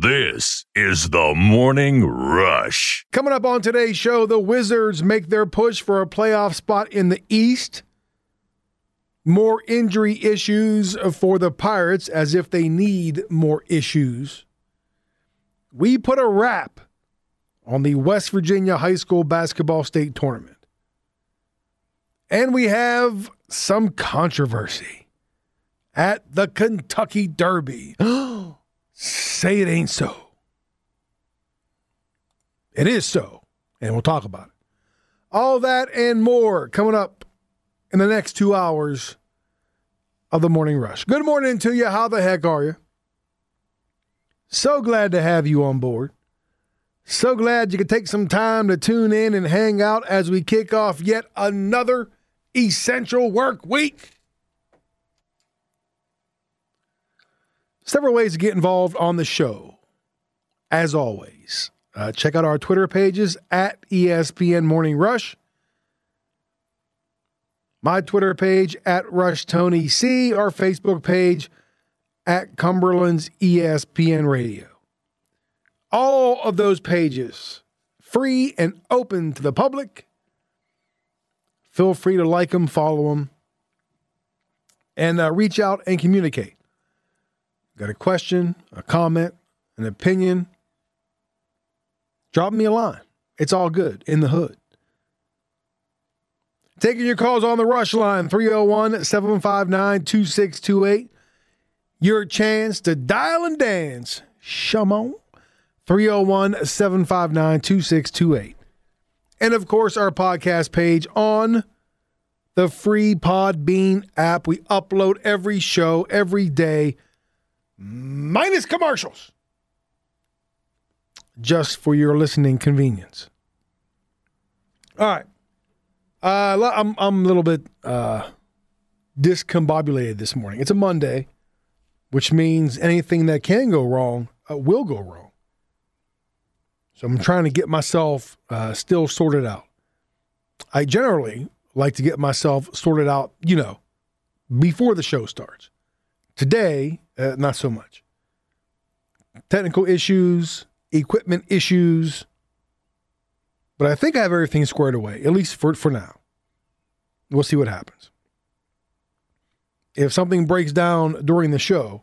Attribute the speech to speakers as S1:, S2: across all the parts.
S1: This is the Morning Rush.
S2: Coming up on today's show, the Wizards make their push for a playoff spot in the East. More injury issues for the Pirates as if they need more issues. We put a wrap on the West Virginia High School Basketball State Tournament. And we have some controversy at the Kentucky Derby. Say it ain't so. It is so, and we'll talk about it. All that and more coming up in the next two hours of the morning rush. Good morning to you. How the heck are you? So glad to have you on board. So glad you could take some time to tune in and hang out as we kick off yet another essential work week. Several ways to get involved on the show. As always, uh, check out our Twitter pages at ESPN Morning Rush. My Twitter page at Rush Tony C, our Facebook page at Cumberland's ESPN Radio. All of those pages free and open to the public. Feel free to like them, follow them, and uh, reach out and communicate. Got a question, a comment, an opinion? Drop me a line. It's all good in the hood. Taking your calls on the rush line 301 759 2628. Your chance to dial and dance. Shum on 301 759 2628. And of course, our podcast page on the free Podbean app. We upload every show every day, minus commercials, just for your listening convenience. All right. Uh, I'm, I'm a little bit uh, discombobulated this morning. It's a Monday, which means anything that can go wrong uh, will go wrong. So I'm trying to get myself uh, still sorted out. I generally like to get myself sorted out, you know, before the show starts. Today, uh, not so much. Technical issues, equipment issues, but I think I have everything squared away, at least for, for now. We'll see what happens. If something breaks down during the show,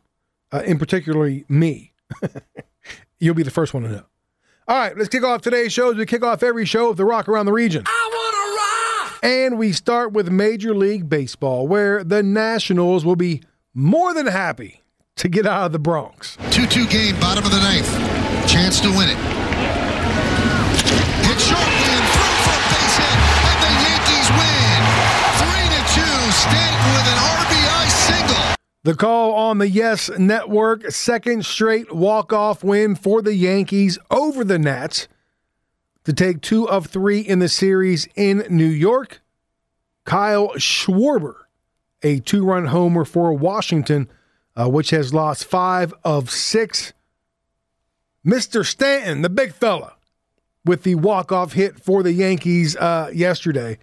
S2: uh, in particularly me, you'll be the first one to know. All right, let's kick off today's show we kick off every show of the Rock Around the Region. And we start with Major League Baseball, where the Nationals will be more than happy to get out of the Bronx.
S3: 2 2 game, bottom of the ninth. Chance to win it. Hit shortly and through for a base hit, and the Yankees win. 3 to 2, Stanton with an RBI single.
S2: The call on the Yes Network, second straight walk-off win for the Yankees over the Nats to take two of three in the series in New York. Kyle Schwarber, a two-run homer for Washington, uh, which has lost five of six. Mr. Stanton, the big fella, with the walk-off hit for the Yankees uh, yesterday,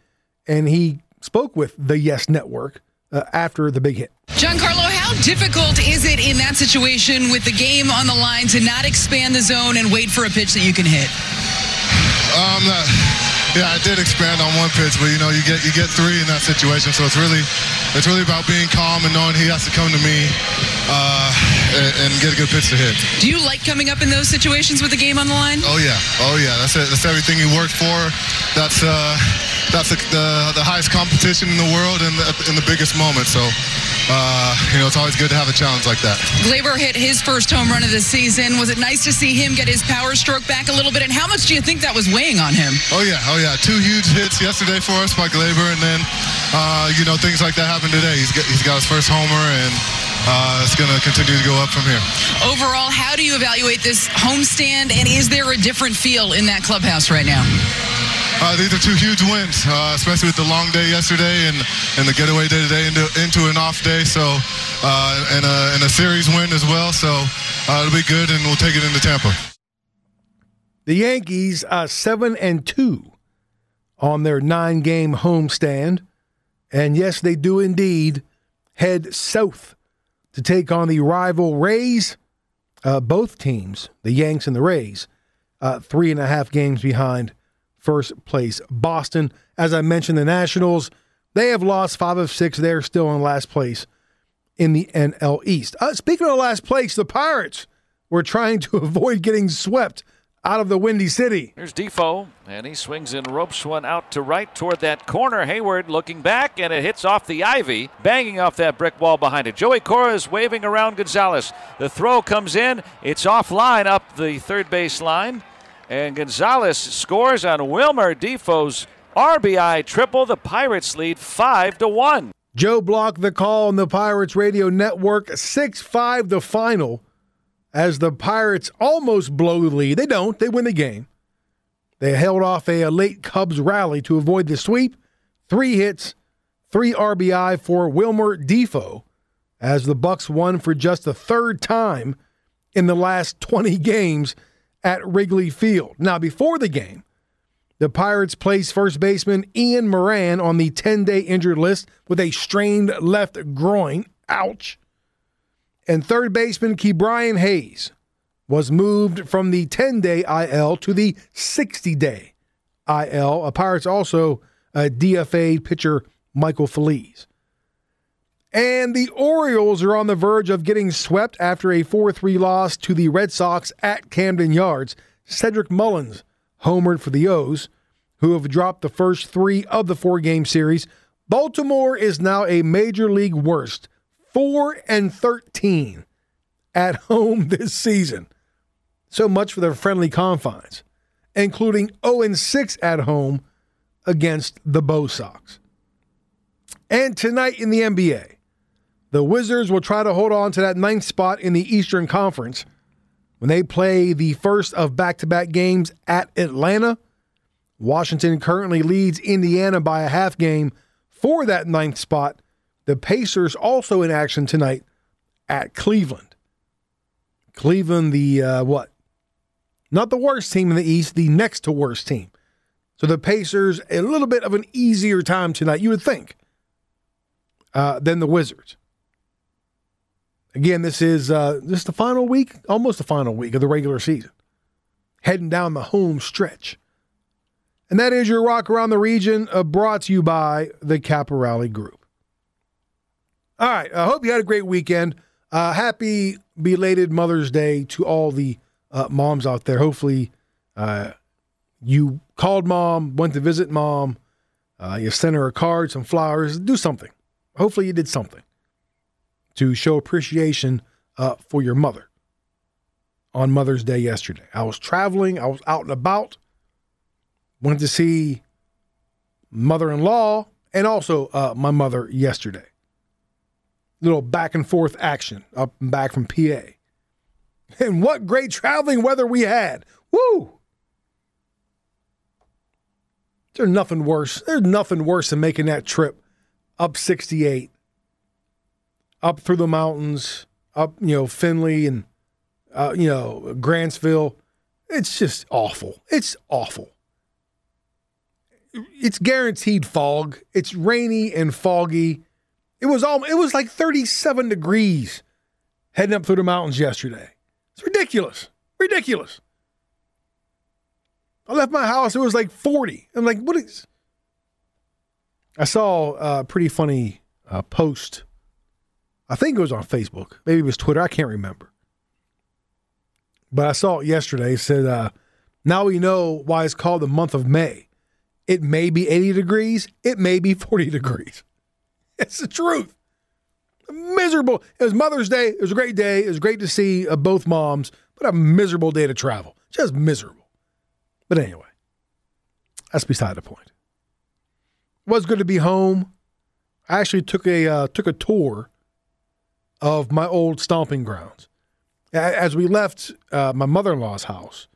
S2: and he spoke with the Yes Network uh, after the big hit.
S4: Giancarlo, how difficult is it in that situation with the game on the line to not expand the zone and wait for a pitch that you can hit?
S3: Um, uh, yeah, I did expand on one pitch, but you know, you get you get three in that situation, so it's really it's really about being calm and knowing he has to come to me uh, and, and get a good pitch to hit.
S4: Do you like coming up in those situations with the game on the line?
S3: Oh yeah, oh yeah, that's it. That's everything you worked for. That's uh, that's the, the, the highest competition in the world and the, in the biggest moment. So. Uh, you know, it's always good to have a challenge like that.
S4: Gleyber hit his first home run of the season. Was it nice to see him get his power stroke back a little bit? And how much do you think that was weighing on him?
S3: Oh yeah, oh yeah, two huge hits yesterday for us by Gleyber, and then uh, you know things like that happened today. He's got, he's got his first homer, and uh, it's going to continue to go up from here.
S4: Overall, how do you evaluate this homestand, and is there a different feel in that clubhouse right now?
S3: Uh, these are two huge wins, uh, especially with the long day yesterday and, and the getaway day today into, into an off day. So, uh, and, a, and a series win as well. So uh, it'll be good, and we'll take it into Tampa.
S2: The Yankees are seven and two on their nine-game homestand, and yes, they do indeed head south to take on the rival Rays Uh, both teams, the Yanks and the Rays, uh, three and a half games behind first place Boston. As I mentioned, the Nationals, they have lost five of six. They're still in last place in the NL East. Uh, speaking of last place, the Pirates were trying to avoid getting swept out of the Windy City.
S5: Here's Difo, and he swings and ropes one out to right toward that corner. Heyward looking back, and it hits off the ivy, banging off that brick wall behind it. Joey Cora is waving around Gonzalez. The throw comes in, it's offline up the third base line, and Gonzalez scores on Wilmer Difo's RBI triple. The Pirates lead five to one.
S2: Joe Block the call on the Pirates Radio Network, 6 5 the final as the Pirates almost blow the lead. They don't, they win the game. They held off a, a late Cubs rally to avoid the sweep. Three hits, three RBI for Wilmer Difo as the Bucs won for just the third time in the last 20 games at Wrigley Field. Now, before the game, the Pirates placed first baseman Ian Moran on the 10 day injured list with a strained left groin. Ouch. And third baseman Ke'Bryan Hayes was moved from the 10 day IL to the 60 day IL. A Pirates also uh, DFA pitcher Michael Feliz. And the Orioles are on the verge of getting swept after a 4 3 loss to the Red Sox at Camden Yards. Cedric Mullins homered for the O's, who have dropped the first three of the four game series. Baltimore is now a major league worst 4 and 13 at home this season. So much for their friendly confines, including 0 and 6 at home against the Bo Sox. And tonight in the NBA, the Wizards will try to hold on to that ninth spot in the Eastern Conference when they play the first of back to back games at Atlanta. Washington currently leads Indiana by a half game for that ninth spot the Pacers also in action tonight at Cleveland. Cleveland, the uh, what? Not the worst team in the East, the next to worst team. So the Pacers, a little bit of an easier time tonight, you would think, uh, than the Wizards. Again, this is uh, this the final week, almost the final week of the regular season, heading down the home stretch. And that is your Rock Around the Region, uh, brought to you by the Caporale Group. All right. I hope you had a great weekend. Uh, happy belated Mother's Day to all the uh, moms out there. Hopefully, uh, you called mom, went to visit mom, uh, you sent her a card, some flowers, do something. Hopefully, you did something to show appreciation uh, for your mother on Mother's Day yesterday. I was traveling, I was out and about, went to see mother in law and also uh, my mother yesterday little back and forth action up and back from PA. And what great traveling weather we had. Woo! There's nothing worse. There's nothing worse than making that trip up 68, up through the mountains, up, you know, Finzel and, uh, you know, Grantsville. It's just awful. It's awful. It's guaranteed fog. It's rainy and foggy. It was all it was like 37 degrees heading up through the mountains yesterday. It's ridiculous. Ridiculous. I left my house, it was like 40. I'm like, what is I saw a pretty funny uh, post. I think it was on Facebook. Maybe it was Twitter. I can't remember. But I saw it yesterday. It said, uh, now we know why it's called the month of May. It may be 80 degrees, it may be 40 degrees. It's the truth. Miserable. It was Mother's Day. It was a great day. It was great to see uh, both moms, but a miserable day to travel. Just miserable. But anyway, that's beside the point. It was good to be home. I actually took a uh, took a tour of my old stomping grounds. As we left uh, my mother in law's house,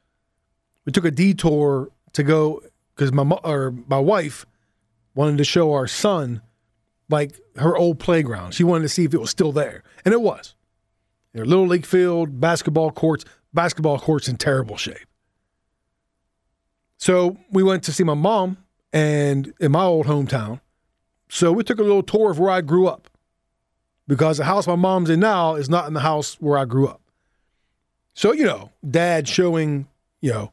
S2: we took a detour to go because my or my wife wanted to show our son like her old playground. She wanted to see if it was still there, and it was. Their little league field, basketball courts, basketball courts in terrible shape. So we went to see my mom and in my old hometown. So we took a little tour of where I grew up because the house my mom's in now is not in the house where I grew up. So, you know, dad showing, you know,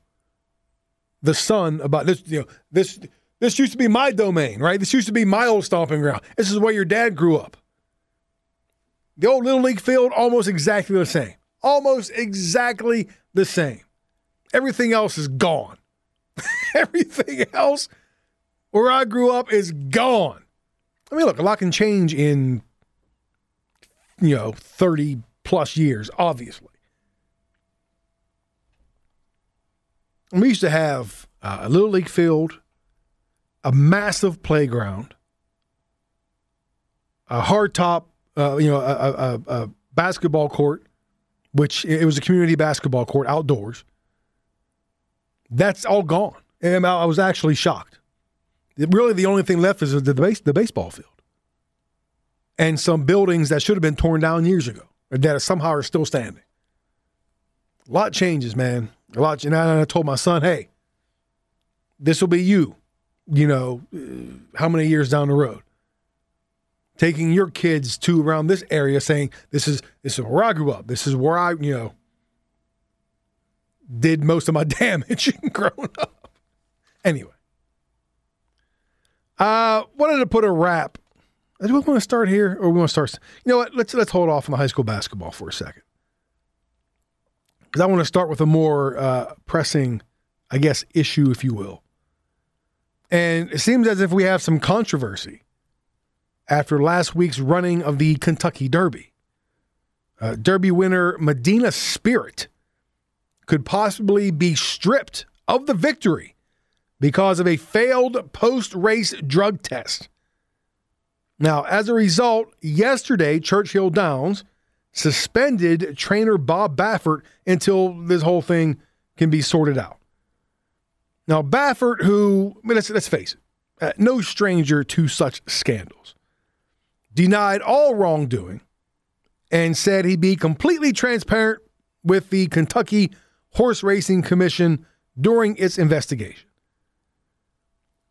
S2: the son about this, you know, this this used to be my domain, right? This used to be my old stomping ground. This is where your dad grew up. The old Little League field, almost exactly the same. Almost exactly the same. Everything else is gone. Everything else where I grew up is gone. I mean, look, a lot can change in, you know, 30 plus years, obviously. we used to have uh, a little league field, a massive playground, a hard top, uh, you know, a, a, a, basketball court, which it was a community basketball court outdoors. That's all gone, and I was actually shocked. Really, the only thing left is the base, the baseball field, and some buildings that should have been torn down years ago that somehow are still standing. A lot changes, man. A lot. And I told my son, hey, this will be you, you know, uh, how many years down the road? Taking your kids to around this area saying, this is this is where I grew up. This is where I, you know, did most of my damage growing up. Anyway. Uh wanted to put a wrap. Do we want to start here or we want to start? You know what? Let's let's hold off on the high school basketball for a second because I want to start with a more uh, pressing, I guess, issue, if you will. And it seems as if we have some controversy after last week's running of the Kentucky Derby. Uh, Derby winner Medina Spirit could possibly be stripped of the victory because of a failed post race drug test. Now, as a result, yesterday, Churchill Downs suspended trainer Bob Baffert until this whole thing can be sorted out. Now, Baffert, who, I mean, let's, let's face it, uh, no stranger to such scandals, denied all wrongdoing and said he'd be completely transparent with the Kentucky Horse Racing Commission during its investigation.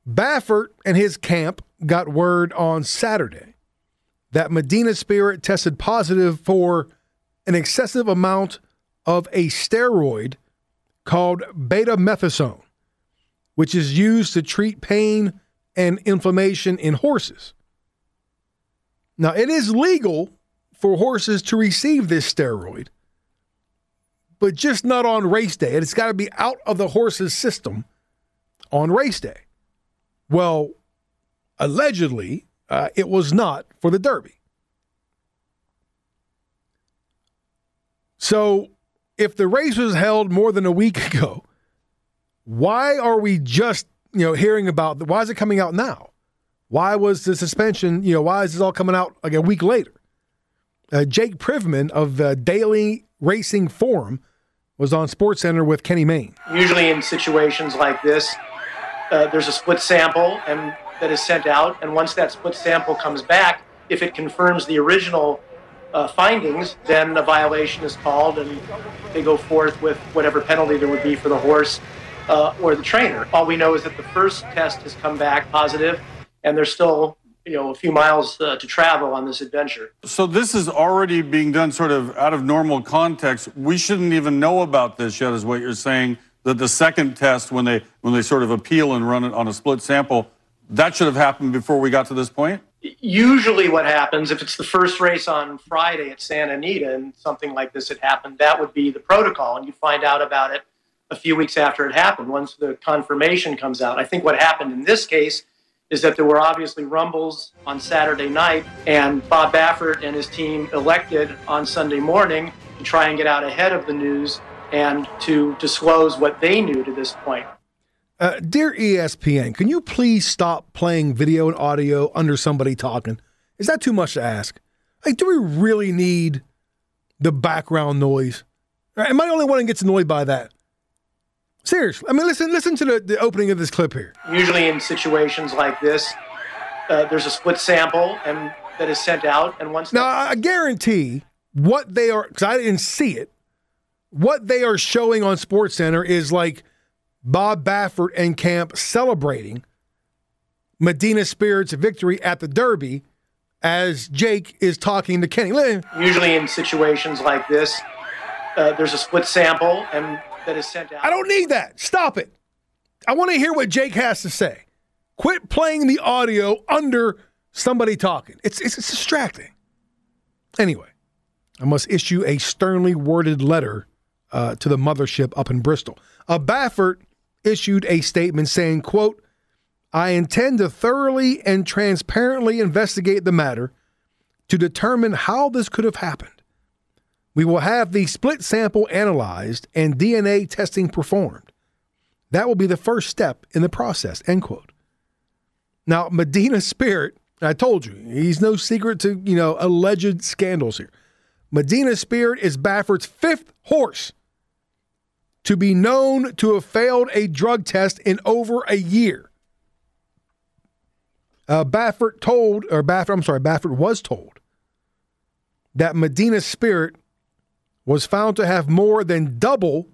S2: Baffert and his camp got word on Saturday that Medina Spirit tested positive for an excessive amount of a steroid called betamethasone, which is used to treat pain and inflammation in horses. Now, it is legal for horses to receive this steroid, but just not on race day. It's got to be out of the horse's system on race day. Well, allegedly, uh, it was not for the Derby. So, if the race was held more than a week ago, why are we just you know hearing about? Why is it coming out now? Why was the suspension? You know, why is this all coming out like a week later? Uh, Jake Privman of the Daily Racing Forum was on SportsCenter with Kenny Mayne.
S6: Usually, in situations like this, uh, there's a split sample, and that is sent out. And once that split sample comes back, if it confirms the original uh, findings, then a violation is called and they go forth with whatever penalty there would be for the horse uh, or the trainer. All we know is that the first test has come back positive and there's still you know a few miles uh, to travel on this adventure.
S7: So this is already being done sort of out of normal context. We shouldn't even know about this yet, is what you're saying. That the second test, when they when they sort of appeal and run it on a split sample, that should have happened before we got to this point?
S6: Usually, what happens if it's the first race on Friday at Santa Anita and something like this had happened, that would be the protocol, and you find out about it a few weeks after it happened once the confirmation comes out. I think what happened in this case is that there were obviously rumbles on Saturday night, and Bob Baffert and his team elected on Sunday morning to try and get out ahead of the news and to disclose what they knew to this point.
S2: Uh, dear ESPN, can you please stop playing video and audio under somebody talking? Is that too much to ask? Like, do we really need the background noise? Am I the only one that gets annoyed by that? Seriously, I mean, listen, listen to the, the opening of this clip here.
S6: Usually, in situations like this, uh, there's a split sample and that is sent out, and once
S2: now, I guarantee what they are because I didn't see it. What they are showing on Sports Center is like Bob Baffert and camp celebrating Medina Spirit's victory at the Derby as Jake is talking to Kenny.
S6: Usually in situations like this, uh, there's a split sample and that is sent out.
S2: I don't need that. Stop it. I want to hear what Jake has to say. Quit playing the audio under somebody talking. It's, it's, it's distracting. Anyway, I must issue a sternly worded letter uh, to the mothership up in Bristol. Uh, Baffert issued a statement saying, quote, I intend to thoroughly and transparently investigate the matter to determine how this could have happened. We will have the split sample analyzed and DNA testing performed. That will be the first step in the process, end quote. Now, Medina Spirit, I told you, he's no secret to, you know, alleged scandals here. Medina Spirit is Baffert's fifth horse to be known to have failed a drug test in over a year. Uh, Baffert told, or Baffert, I'm sorry, Baffert was told that Medina Spirit was found to have more than double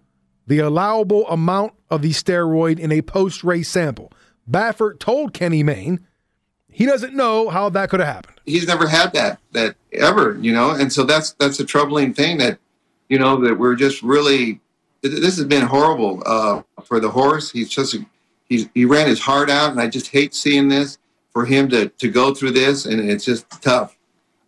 S2: the allowable amount of the steroid in a post race sample. Baffert told Kenny Mayne he doesn't know how that could have happened.
S8: He's never had that that ever, you know, and so that's that's a troubling thing that you know that we're just really this has been horrible uh, for the horse. He's just he's he ran his heart out, and I just hate seeing this for him to to go through this, and it's just tough.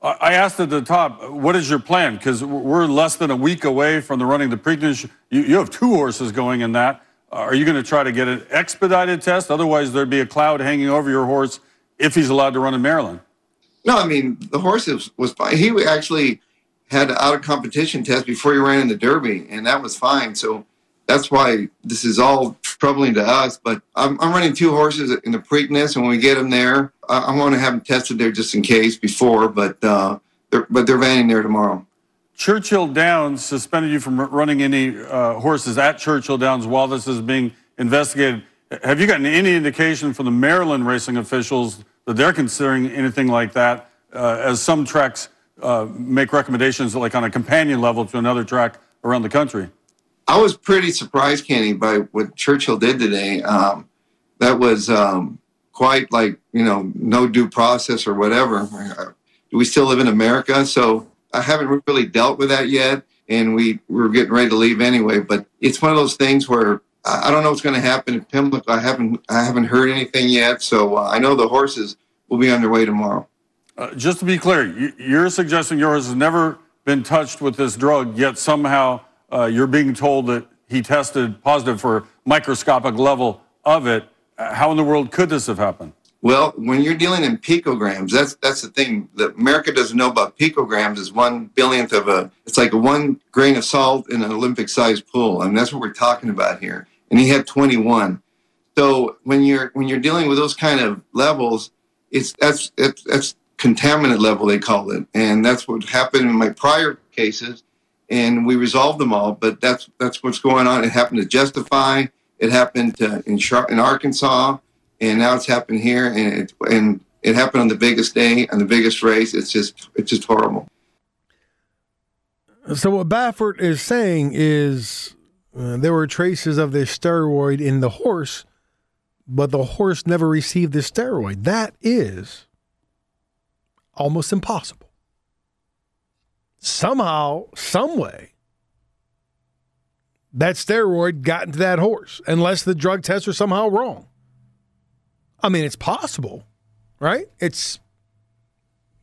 S7: I asked at the top, what is your plan? Because we're less than a week away from the running the Preakness. You, you have two horses going in that. Are you going to try to get an expedited test? Otherwise, there'd be a cloud hanging over your horse if he's allowed to run in Maryland.
S8: No, I mean the horse was fine. He actually had out of competition test before he ran in the Derby, and that was fine. So that's why this is all troubling to us. But I'm, I'm running two horses in the Preakness, and when we get them there, I, I want to have them tested there just in case before. But uh, they're, but they're vanning there tomorrow.
S7: Churchill Downs suspended you from running any uh, horses at Churchill Downs while this is being investigated. Have you gotten any indication from the Maryland racing officials that they're considering anything like that, uh, as some tracks uh, make recommendations like on a companion level to another track around the country?
S8: I was pretty surprised, Kenny, by what Churchill did today. Um, that was um, quite like you know no due process or whatever. Do we still live in America? So I haven't really dealt with that yet, and we we're getting ready to leave anyway. But it's one of those things where I don't know what's going to happen in Pimlico. I haven't I haven't heard anything yet, so uh, I know the horses will be on their way tomorrow.
S7: Uh, just to be clear, you're suggesting yours has never been touched with this drug, yet somehow uh, you're being told that he tested positive for microscopic level of it. Uh, how in the world could this have happened?
S8: Well, when you're dealing in picograms, that's that's the thing that America doesn't know about picograms is one billionth of a. It's like one grain of salt in an Olympic-sized pool, and that's what we're talking about here. And he had 21. So when you're when you're dealing with those kind of levels, it's that's that's, that's contaminant level they call it, and that's what happened in my prior cases, and we resolved them all. But that's that's what's going on. It happened to Justify. It happened to, in in Arkansas, and now it's happened here, and it, and it happened on the biggest day on the biggest race. It's just it's just horrible.
S2: So what Baffert is saying is uh, there were traces of this steroid in the horse, but the horse never received the steroid. That is almost impossible. Somehow, some way, that steroid got into that horse, unless the drug tests are somehow wrong. I mean, it's possible, right? It's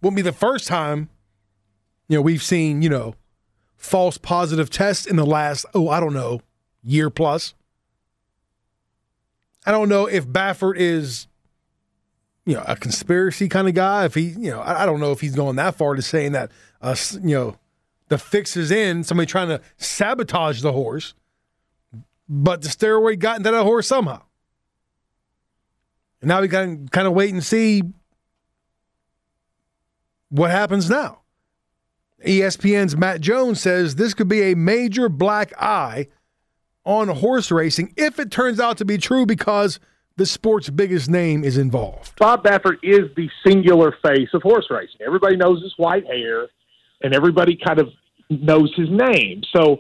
S2: won't be the first time, you know, we've seen, you know, false positive tests in the last, oh, I don't know, year plus. I don't know if Baffert is you know, a conspiracy kind of guy. If he, you know, I, I don't know if he's going that far to saying that, uh, you know, the fix is in, somebody trying to sabotage the horse, but the steroid got into that horse somehow. And now we got to kind of wait and see what happens now. ESPN's Matt Jones says this could be a major black eye on horse racing if it turns out to be true because the sport's biggest name is involved.
S9: Bob Baffert is the singular face of horse racing. Everybody knows his white hair, and everybody kind of knows his name. So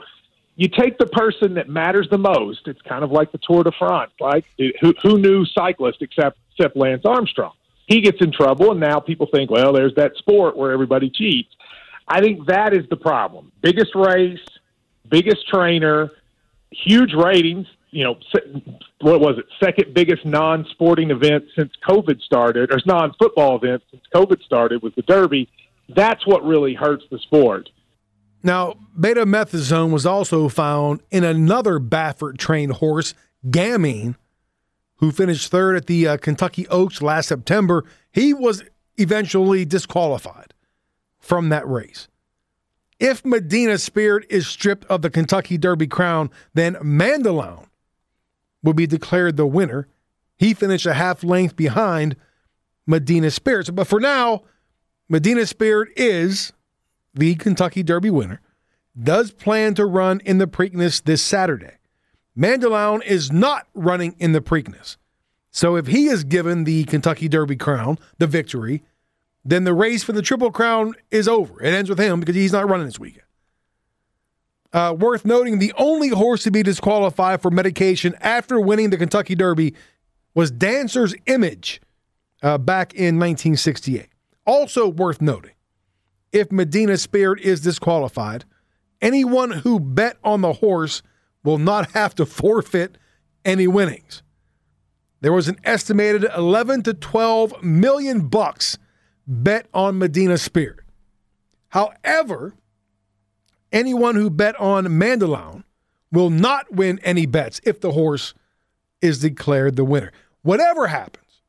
S9: you take the person that matters the most. It's kind of like the Tour de France. Like who, who knew cyclist except except Lance Armstrong? He gets in trouble, and now people think, well, there's that sport where everybody cheats. I think that is the problem. Biggest race, biggest trainer, huge ratings. You know, what was it? Second biggest non-sporting event since COVID started, or non-football event since COVID started was the Derby. That's what really hurts the sport.
S2: Now, betamethasone was also found in another Baffert trained horse, Gamine, who finished third at the uh, Kentucky Oaks last September. He was eventually disqualified from that race. If Medina Spirit is stripped of the Kentucky Derby crown, then Mandaloun will be declared the winner. He finished a half length behind Medina Spirit. But for now, Medina Spirit is the Kentucky Derby winner, does plan to run in the Preakness this Saturday. Mandaloun is not running in the Preakness. So if he is given the Kentucky Derby crown, the victory, then the race for the Triple Crown is over. It ends with him because he's not running this weekend. Uh, worth noting, the only horse to be disqualified for medication after winning the Kentucky Derby was Dancer's Image uh, back in 1968. Also worth noting, if Medina Spirit is disqualified, anyone who bet on the horse will not have to forfeit any winnings. There was an estimated 11 to 12 million bucks bet on Medina Spirit. However, anyone who bet on Mandaloun will not win any bets if the horse is declared the winner. Whatever happens,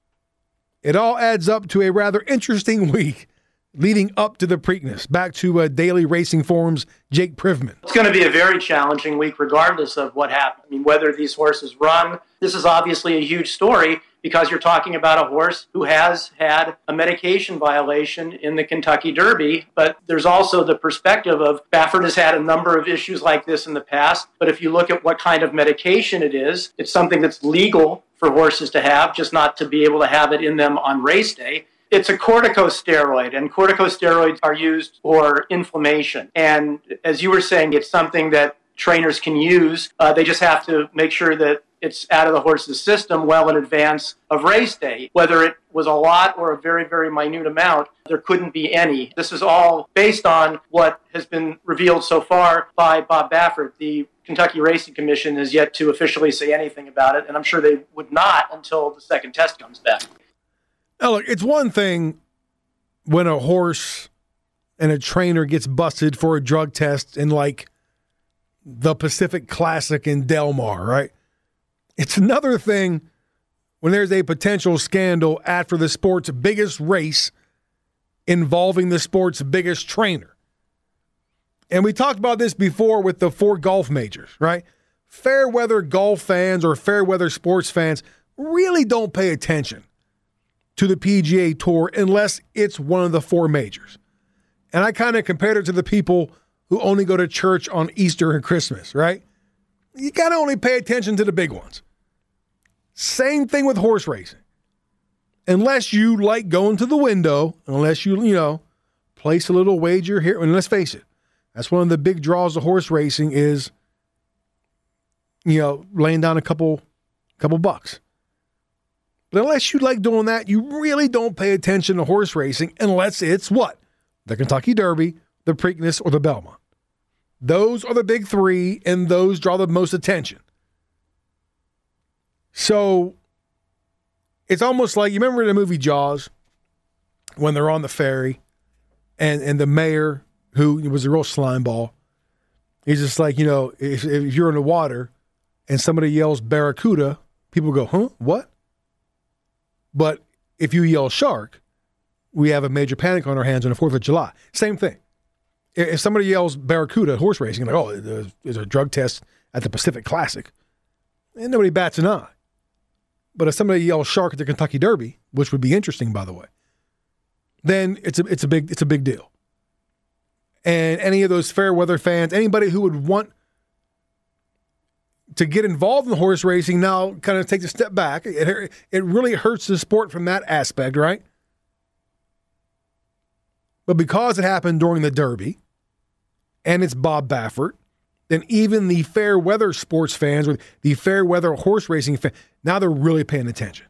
S2: it all adds up to a rather interesting week leading up to the Preakness. Back to uh, Daily Racing Forum's Jake Privman.
S6: It's going to be a very challenging week, regardless of what happens. I mean, whether these horses run, this is obviously a huge story because you're talking about a horse who has had a medication violation in the Kentucky Derby. But there's also the perspective of Baffert has had a number of issues like this in the past. But if you look at what kind of medication it is, it's something that's legal for horses to have, just not to be able to have it in them on race day it's a corticosteroid, and corticosteroids are used for inflammation. And as you were saying, it's something that trainers can use. Uh, they just have to make sure that it's out of the horse's system well in advance of race day. Whether it was a lot or a very, very minute amount, there couldn't be any. This is all based on what has been revealed so far by Bob Baffert. The Kentucky Racing Commission has yet to officially say anything about it, and I'm sure they would not until the second test comes back.
S2: Now, look, it's one thing when a horse and a trainer gets busted for a drug test in like the Pacific Classic in Del Mar, right? It's another thing when there's a potential scandal after the sport's biggest race involving the sport's biggest trainer. And we talked about this before with the four golf majors, right? Fair weather golf fans or fair weather sports fans really don't pay attention to the PGA Tour unless it's one of the four majors. And I kind of compared it to the people who only go to church on Easter and Christmas, right? You got to only pay attention to the big ones. Same thing with horse racing. Unless you like going to the window, unless you, you know, place a little wager here. And let's face it, that's one of the big draws of horse racing is, you know, laying down a couple, couple bucks. But unless you like doing that, you really don't pay attention to horse racing unless it's what? The Kentucky Derby, the Preakness, or the Belmont. Those are the big three, and those draw the most attention. So it's almost like you remember the movie Jaws when they're on the ferry and, and the mayor, who was a real slime ball, he's just like, you know, if, if you're in the water and somebody yells barracuda, people go, huh? What? But if you yell shark, we have a major panic on our hands on the 4th of July. Same thing. If somebody yells barracuda horse racing, like, oh, there's uh, a drug test at the Pacific Classic, and nobody bats an eye. But if somebody yells shark at the Kentucky Derby, which would be interesting, by the way, then it's a, it's a big it's a big deal. And any of those fair weather fans, anybody who would want to get involved in horse racing now kind of takes a step back. It, it really hurts the sport from that aspect, right? But because it happened during the Derby and it's Bob Baffert, then even the fair weather sports fans or the fair weather horse racing fans, now they're really paying attention.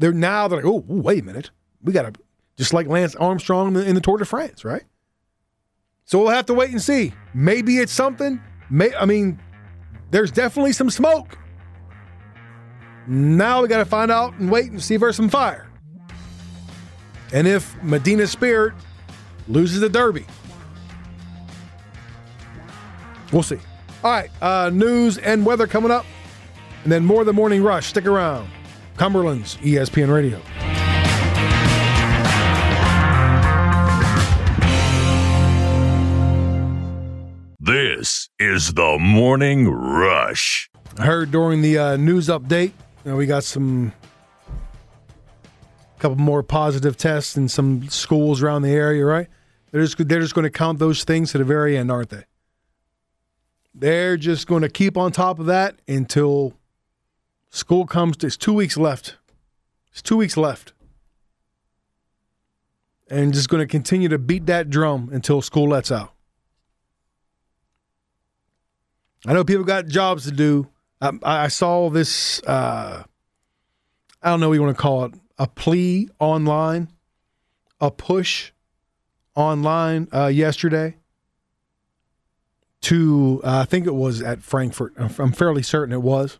S2: They're now they're like, oh, wait a minute. We got to, just like Lance Armstrong in the, Tour de France, right? So we'll have to wait and see. Maybe it's something May, I mean, there's definitely some smoke. Now we got to find out and wait and see if there's some fire. And if Medina Spirit loses the Derby, we'll see. All right, uh, news and weather coming up, and then more of the morning rush. Stick around. Cumberland's ESPN Radio.
S1: This is the morning rush.
S2: I heard during the uh, news update, you know, we got some couple more positive tests in some schools around the area, right? They're just they're just going to count those things to the very end, aren't they? They're just going to keep on top of that until school comes. To, it's two weeks left. It's two weeks left, and just going to continue to beat that drum until school lets out. I know people got jobs to do. I, I saw this. Uh, I don't know what you want to call it. A plea online, a push online uh, yesterday to uh, I think it was at Frankfort. I'm fairly certain it was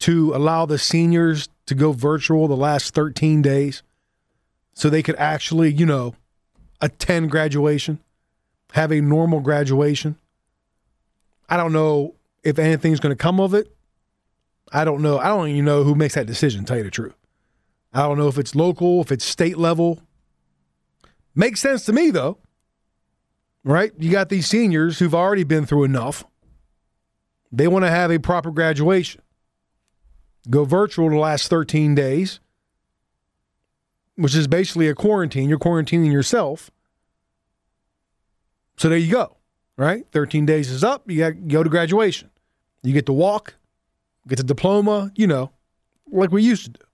S2: to allow the seniors to go virtual the last 13 days, so they could actually, you know, attend graduation, have a normal graduation. I don't know if anything's going to come of it. I don't know. I don't even know who makes that decision, tell you the truth. I don't know if it's local, if it's state level. Makes sense to me, though. Right? You got these seniors who've already been through enough. They want to have a proper graduation. Go virtual the last 13 days, which is basically a quarantine. You're quarantining yourself. So there you go right? 13 days is up. You got to go to graduation. You get to walk, get the diploma, you know, like we used to do.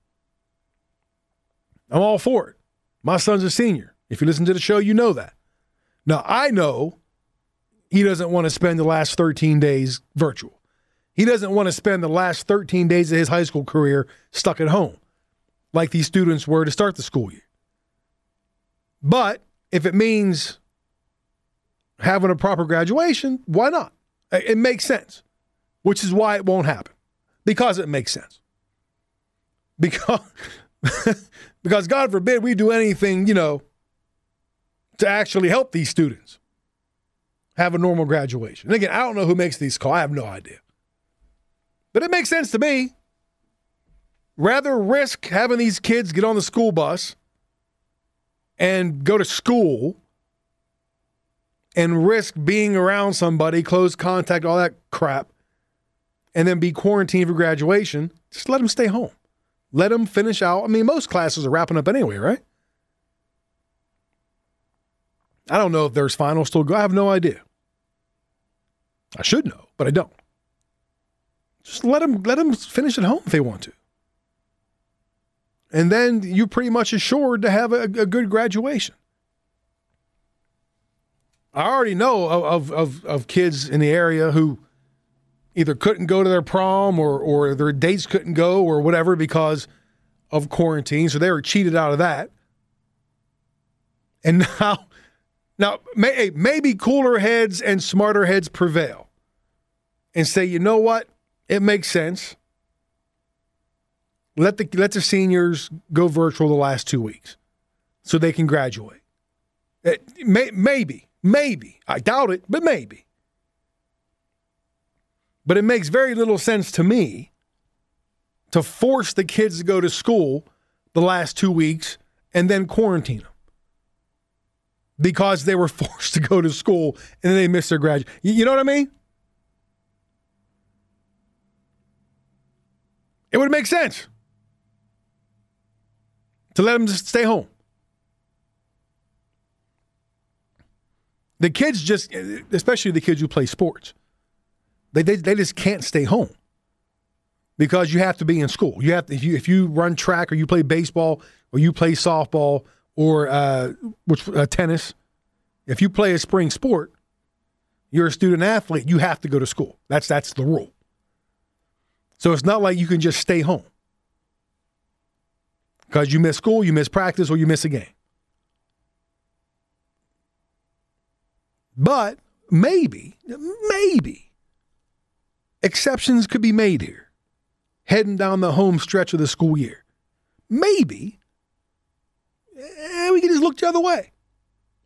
S2: I'm all for it. My son's a senior. If you listen to the show, you know that. Now, I know he doesn't want to spend the last 13 days virtual. He doesn't want to spend the last 13 days of his high school career stuck at home like these students were to start the school year. But if it means having a proper graduation, why not? It makes sense, which is why it won't happen because it makes sense. Because, because God forbid we do anything, you know, to actually help these students have a normal graduation. And again, I don't know who makes these calls. I have no idea. But it makes sense to me. Rather risk having these kids get on the school bus and go to school and risk being around somebody, close contact, all that crap, and then be quarantined for graduation, just let them stay home. Let them finish out. I mean, most classes are wrapping up anyway, right? I don't know if there's finals still go. I have no idea. I should know, but I don't. Just let them let them finish at home if they want to. And then you're pretty much assured to have a, a good graduation. I already know of, of, of kids in the area who either couldn't go to their prom or, or their dates couldn't go or whatever because of quarantine. So they were cheated out of that. And now, now may, maybe cooler heads and smarter heads prevail and say, you know what? It makes sense. Let the let the seniors go virtual the last two weeks so they can graduate. It, may, maybe Maybe. I doubt it, but maybe. But it makes very little sense to me to force the kids to go to school the last two weeks and then quarantine them because they were forced to go to school and then they missed their graduation. You know what I mean? It would make sense to let them just stay home. The kids just, especially the kids who play sports, they, they, they just can't stay home because you have to be in school. You have to, if you if you run track or you play baseball or you play softball or uh, which uh, tennis, if you play a spring sport, you're a student athlete. You have to go to school. That's that's the rule. So it's not like you can just stay home because you miss school, you miss practice, or you miss a game. But maybe, maybe exceptions could be made here, heading down the home stretch of the school year. Maybe eh, we can just look the other way.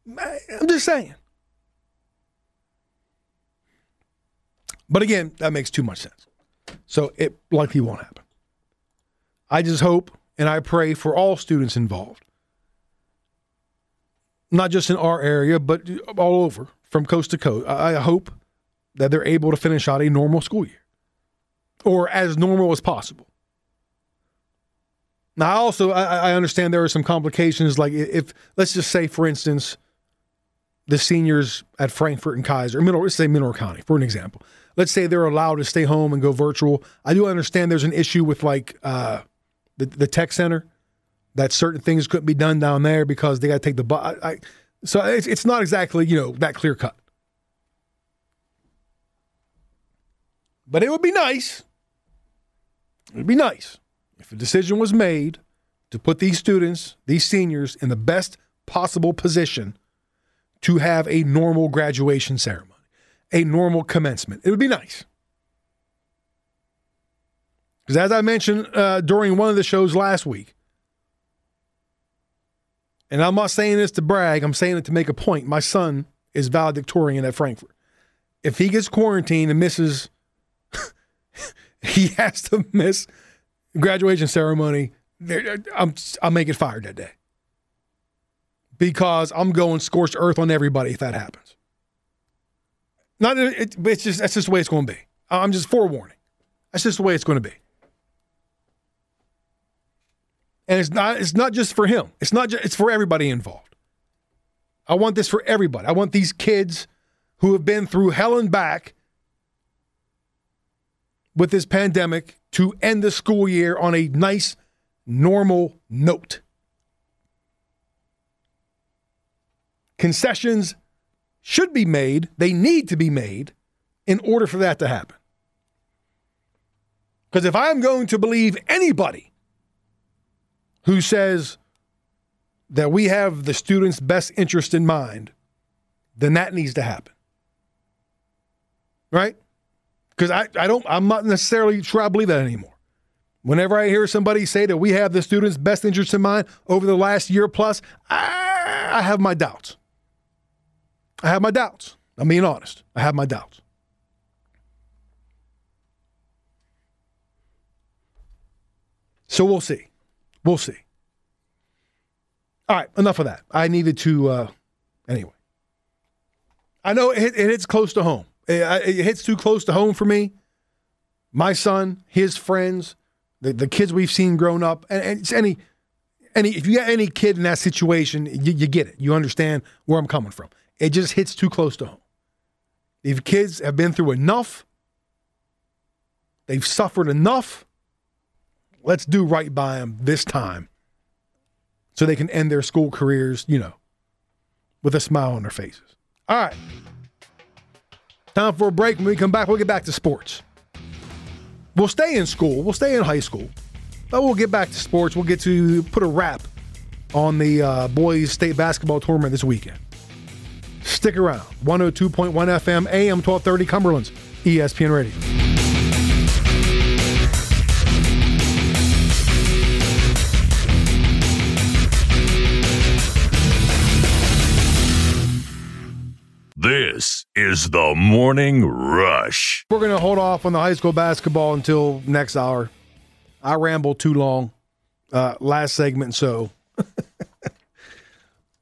S2: I'm just saying. But again, that makes too much sense. So it likely won't happen. I just hope and I pray for all students involved, not just in our area, but all over from coast to coast. I hope that they're able to finish out a normal school year or as normal as possible. Now, I also I, I understand there are some complications. Like if let's just say, for instance, the seniors at Frankfort and Keyser, middle, let's say Mineral County, for an example. Let's say they're allowed to stay home and go virtual. I do understand there's an issue with like uh, the the tech center that certain things couldn't be done down there because they got to take the bus. So it's it's not exactly you know that clear cut. But it would be nice. It would be nice if a decision was made to put these students, these seniors, in the best possible position to have a normal graduation ceremony, a normal commencement. It would be nice. Because as I mentioned uh, during one of the shows last week, and I'm not saying this to brag, I'm saying it to make a point. My son is valedictorian at Frankfort. If he gets quarantined and misses, he has to miss graduation ceremony. I'm I'm making fired that day because I'm going scorched earth on everybody if that happens. Not it, it's just that's just the way it's going to be. I'm just forewarning. That's just the way it's going to be. And it's not it's not just for him. It's not just it's for everybody involved. I want this for everybody. I want these kids who have been through hell and back with this pandemic to end the school year on a nice normal note. Concessions should be made, they need to be made in order for that to happen. Because if I'm going to believe anybody who says that we have the student's best interest in mind, then that needs to happen. Right? Because I, I don't I'm not necessarily sure I believe that anymore. Whenever I hear somebody say that we have the student's best interest in mind over the last year plus, I, I have my doubts. I have my doubts. I'm being honest. I have my doubts. So we'll see. We'll see. All right, enough of that. I needed to, uh, anyway. I know it, it hits close to home. It, it, hits too close to home for me. My son, his friends, the, the kids we've seen grown up, and, and any, any, if you got any kid in that situation, you, you get it. You understand where I'm coming from. It just hits too close to home. If kids have been through enough, they've suffered enough let's do right by them this time so they can end their school careers, you know, with a smile on their faces. All right. Time for a break. When we come back, we'll get back to sports. We'll stay in school, we'll stay in high school, but we'll get back to sports. We'll get to put a wrap on the uh, boys' state basketball tournament this weekend. Stick around. 102.1 FM, AM 1230, Cumberland's ESPN Radio.
S1: Is the morning rush.
S2: We're going to hold off on the high school basketball until next hour. I rambled too long uh, last segment, so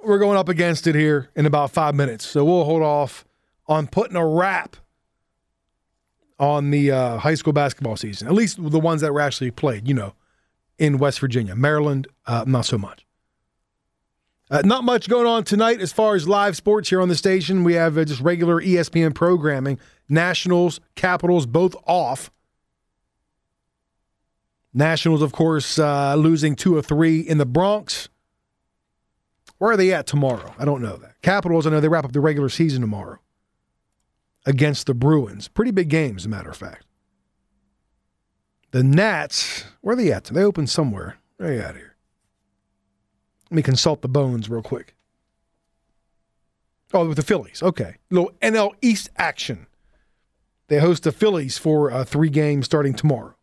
S2: we're going up against it here in about five minutes. So we'll hold off on putting a wrap on the uh, high school basketball season, at least the ones that were actually played, you know, in West Virginia. Maryland, uh, not so much. Uh, not much going on tonight as far as live sports here on the station. We have uh, just regular ESPN programming. Nationals, Capitals, both off. Nationals, of course, uh, losing two of three in the Bronx. Where are they at tomorrow? I don't know that. Capitals, I know they wrap up the regular season tomorrow against the Bruins. Pretty big game, as a matter of fact. The Nats, where are they at? They open somewhere. They at here? Let me consult the bones real quick. Oh, with the Phillies. Okay. Little NL East action. They host the Phillies for uh, three games starting tomorrow.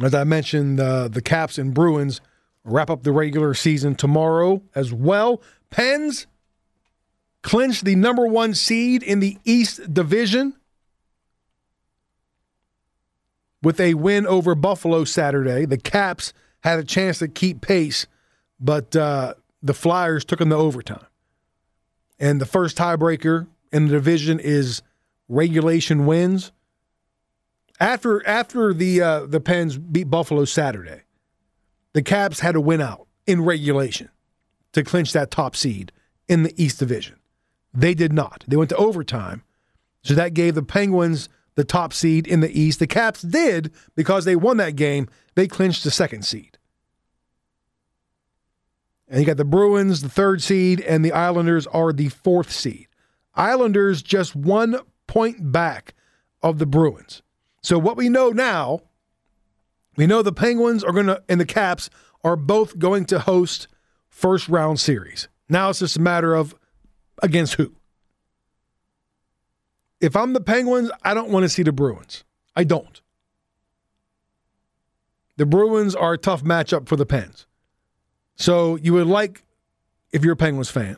S2: As I mentioned, uh, the Caps and Bruins wrap up the regular season tomorrow as well. Pens clinch the number one seed in the East Division with a win over Buffalo Saturday. The Caps had a chance to keep pace, but uh, the Flyers took them to overtime. And the first tiebreaker in the division is regulation wins. After after the uh, the Pens beat Buffalo Saturday, the Caps had to win out in regulation to clinch that top seed in the East Division. They did not. They went to overtime. So that gave the Penguins the top seed in the East. The Caps did because they won that game. They clinched the second seed. And you got the Bruins, the third seed, and the Islanders are the fourth seed. Islanders just one point back of the Bruins. So what we know now, we know the Penguins are going to, and the Caps are both going to host first round series. Now it's just a matter of against who. If I'm the Penguins, I don't want to see the Bruins. I don't. The Bruins are a tough matchup for the Pens. So you would like, if you're a Penguins fan,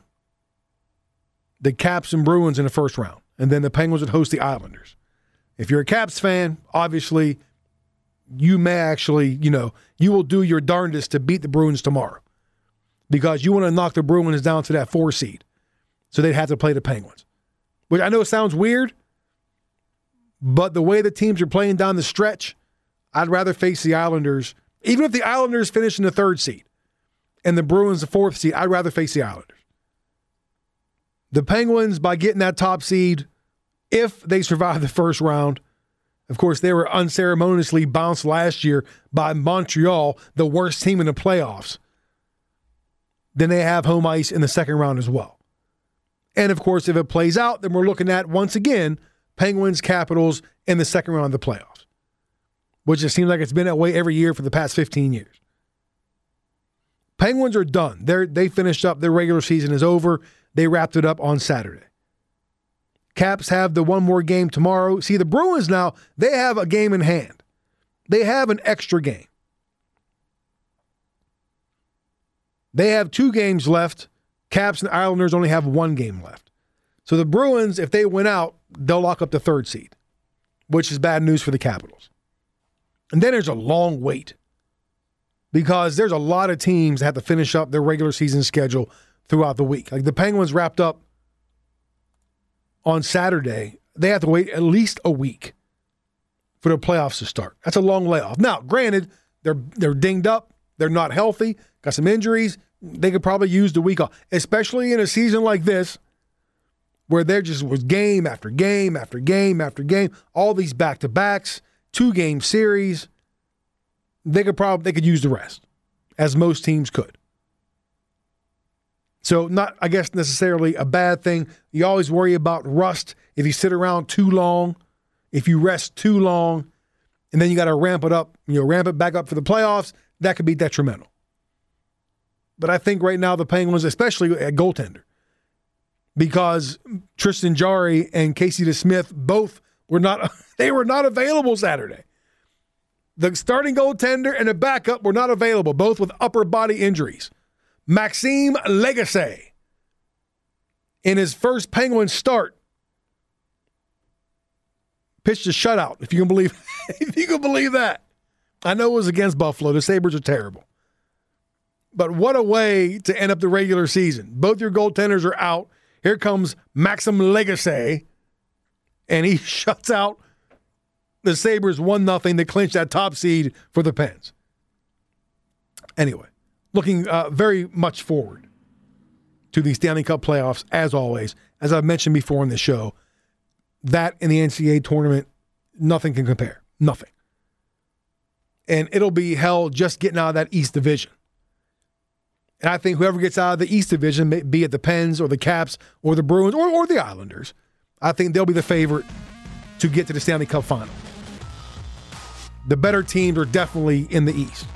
S2: the Caps and Bruins in the first round, and then the Penguins would host the Islanders. If you're a Caps fan, obviously, you may actually, you know, you will do your darndest to beat the Bruins tomorrow because you want to knock the Bruins down to that four seed. So they'd have to play the Penguins. Which I know sounds weird, but the way the teams are playing down the stretch, I'd rather face the Islanders. Even if the Islanders finish in the third seed and the Bruins the fourth seed, I'd rather face the Islanders. The Penguins, by getting that top seed, if they survive the first round, of course, they were unceremoniously bounced last year by Montreal, the worst team in the playoffs. Then they have home ice in the second round as well. And of course, if it plays out, then we're looking at once again Penguins, Capitals in the second round of the playoffs, which it seems like it's been that way every year for the past 15 years. Penguins are done. They they finished up. Their regular season is over. They wrapped it up on Saturday. Caps have the one more game tomorrow. See, the Bruins now, they have a game in hand. They have an extra game. They have two games left. Caps and Islanders only have one game left. So the Bruins, if they win out, they'll lock up the third seed, which is bad news for the Capitals. And then there's a long wait because there's a lot of teams that have to finish up their regular season schedule throughout the week. Like the Penguins wrapped up on Saturday. They have to wait at least a week for the playoffs to start. That's a long layoff. Now, granted, they're they're dinged up, they're not healthy, got some injuries. They could probably use the week off, especially in a season like this where there just was game after game after game after game, all these back to backs, two game series. They could probably they could use the rest, as most teams could. So not I guess necessarily a bad thing. You always worry about rust if you sit around too long, if you rest too long, and then you got to ramp it up, you know, ramp it back up for the playoffs, that could be detrimental. But I think right now the Penguins, especially at goaltender, because Tristan Jarry and Casey DeSmith both were not they were not available Saturday. The starting goaltender and the backup were not available, both with upper body injuries. Maxime Lagacé in his first Penguin start, pitched a shutout. If you can believe, if you can believe that, I know it was against Buffalo. The Sabres are terrible, but what a way to end up the regular season. Both your goaltenders are out. Here comes Maxime Lagacé, and he shuts out the Sabres 1 0 to clinch that top seed for the Pens. Anyway, looking uh, very much forward to the Stanley Cup playoffs, as always. As I've mentioned before in the show, that in the NCAA tournament, nothing can compare. Nothing. And it'll be hell just getting out of that East Division. And I think whoever gets out of the East Division, be it the Pens or the Caps or the Bruins or, or the Islanders, I think they'll be the favorite to get to the Stanley Cup final. The better teams are definitely in the East.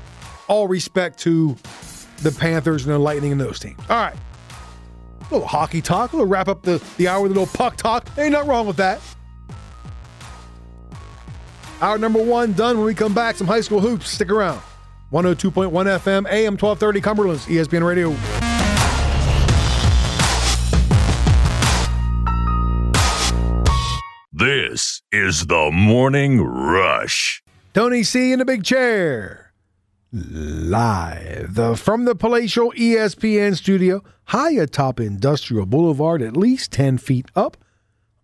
S2: All respect to the Panthers and the Lightning and those teams. All right. A little hockey talk. We'll wrap up the, the hour with a little puck talk. Ain't nothing wrong with that. Hour number one done. When we come back, some high school hoops. Stick around. 102.1 FM, AM 1230, Cumberland's ESPN Radio.
S1: This is the Morning Rush.
S2: Tony C in the big chair. Live from the palatial ESPN studio, high atop Industrial Boulevard, at least 10 feet up,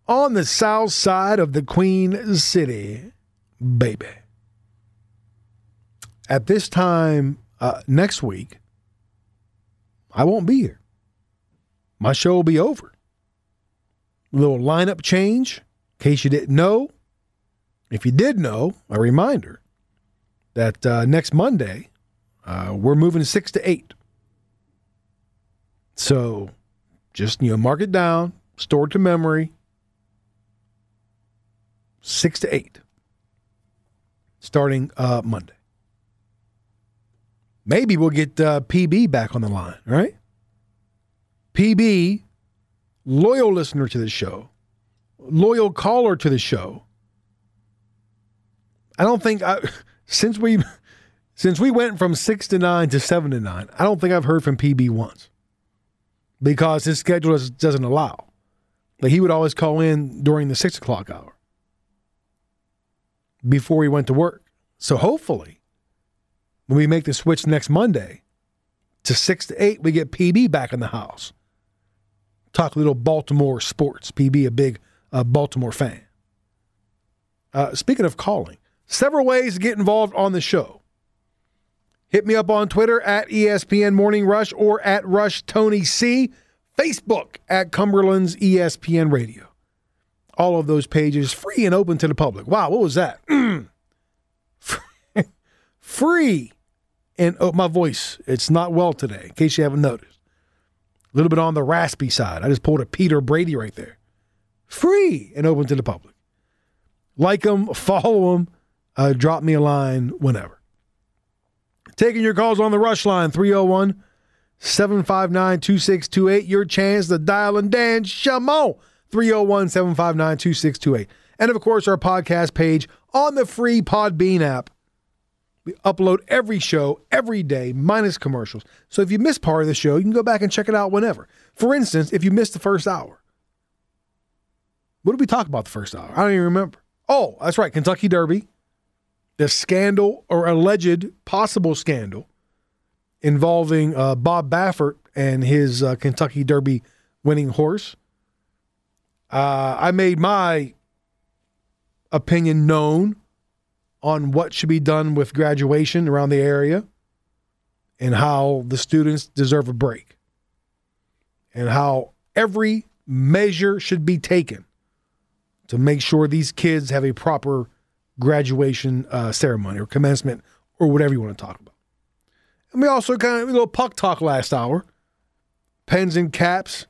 S2: on the south side of the Queen City. Baby. At this time uh, next week, I won't be here. My show will be over. Little lineup change, in case you didn't know. If you did know, a reminder that uh, next Monday, uh, we're moving six to eight. So just, you know, mark it down, store it to memory. Six to eight, starting uh, Monday. Maybe we'll get uh, PB back on the line, right? PB, loyal listener to the show, loyal caller to the show. I don't think I, since we since we went from six to nine to seven to nine, I don't think I've heard from PB once because his schedule doesn't allow. Like he would always call in during the six o'clock hour before he went to work. So hopefully, when we make the switch next Monday to six to eight, we get PB back in the house. Talk a little Baltimore sports. PB, a big uh, Baltimore fan. Uh, speaking of calling, several ways to get involved on the show. Hit me up on Twitter at ESPN Morning Rush or at Rush Tony C. Facebook at Cumberland's ESPN Radio. All of those pages free and open to the public. Wow, what was that? free. And oh, my voice, it's not well today, in case you haven't noticed. A little bit on the raspy side. I just pulled a Peter Brady right there. Free and open to the public. Like them, follow them, uh, drop me a line whenever. Taking your calls on the rush line 301 759 2628. Your chance to dial and dance. Shamo 301 759 2628. And of course, our podcast page on the free Podbean app. We upload every show every day, minus commercials. So if you miss part of the show, you can go back and check it out whenever. For instance, if you missed the first hour, what did we talk about the first hour? I don't even remember. Oh, that's right, Kentucky Derby, the scandal or alleged possible scandal involving uh, Bob Baffert and his uh, Kentucky Derby winning horse. Uh, I made my opinion known on what should be done with graduation around the area and how the students deserve a break and how every measure should be taken to make sure these kids have a proper graduation uh, ceremony or commencement or whatever you want to talk about. And we also kind of a little puck talk last hour. Pens and caps.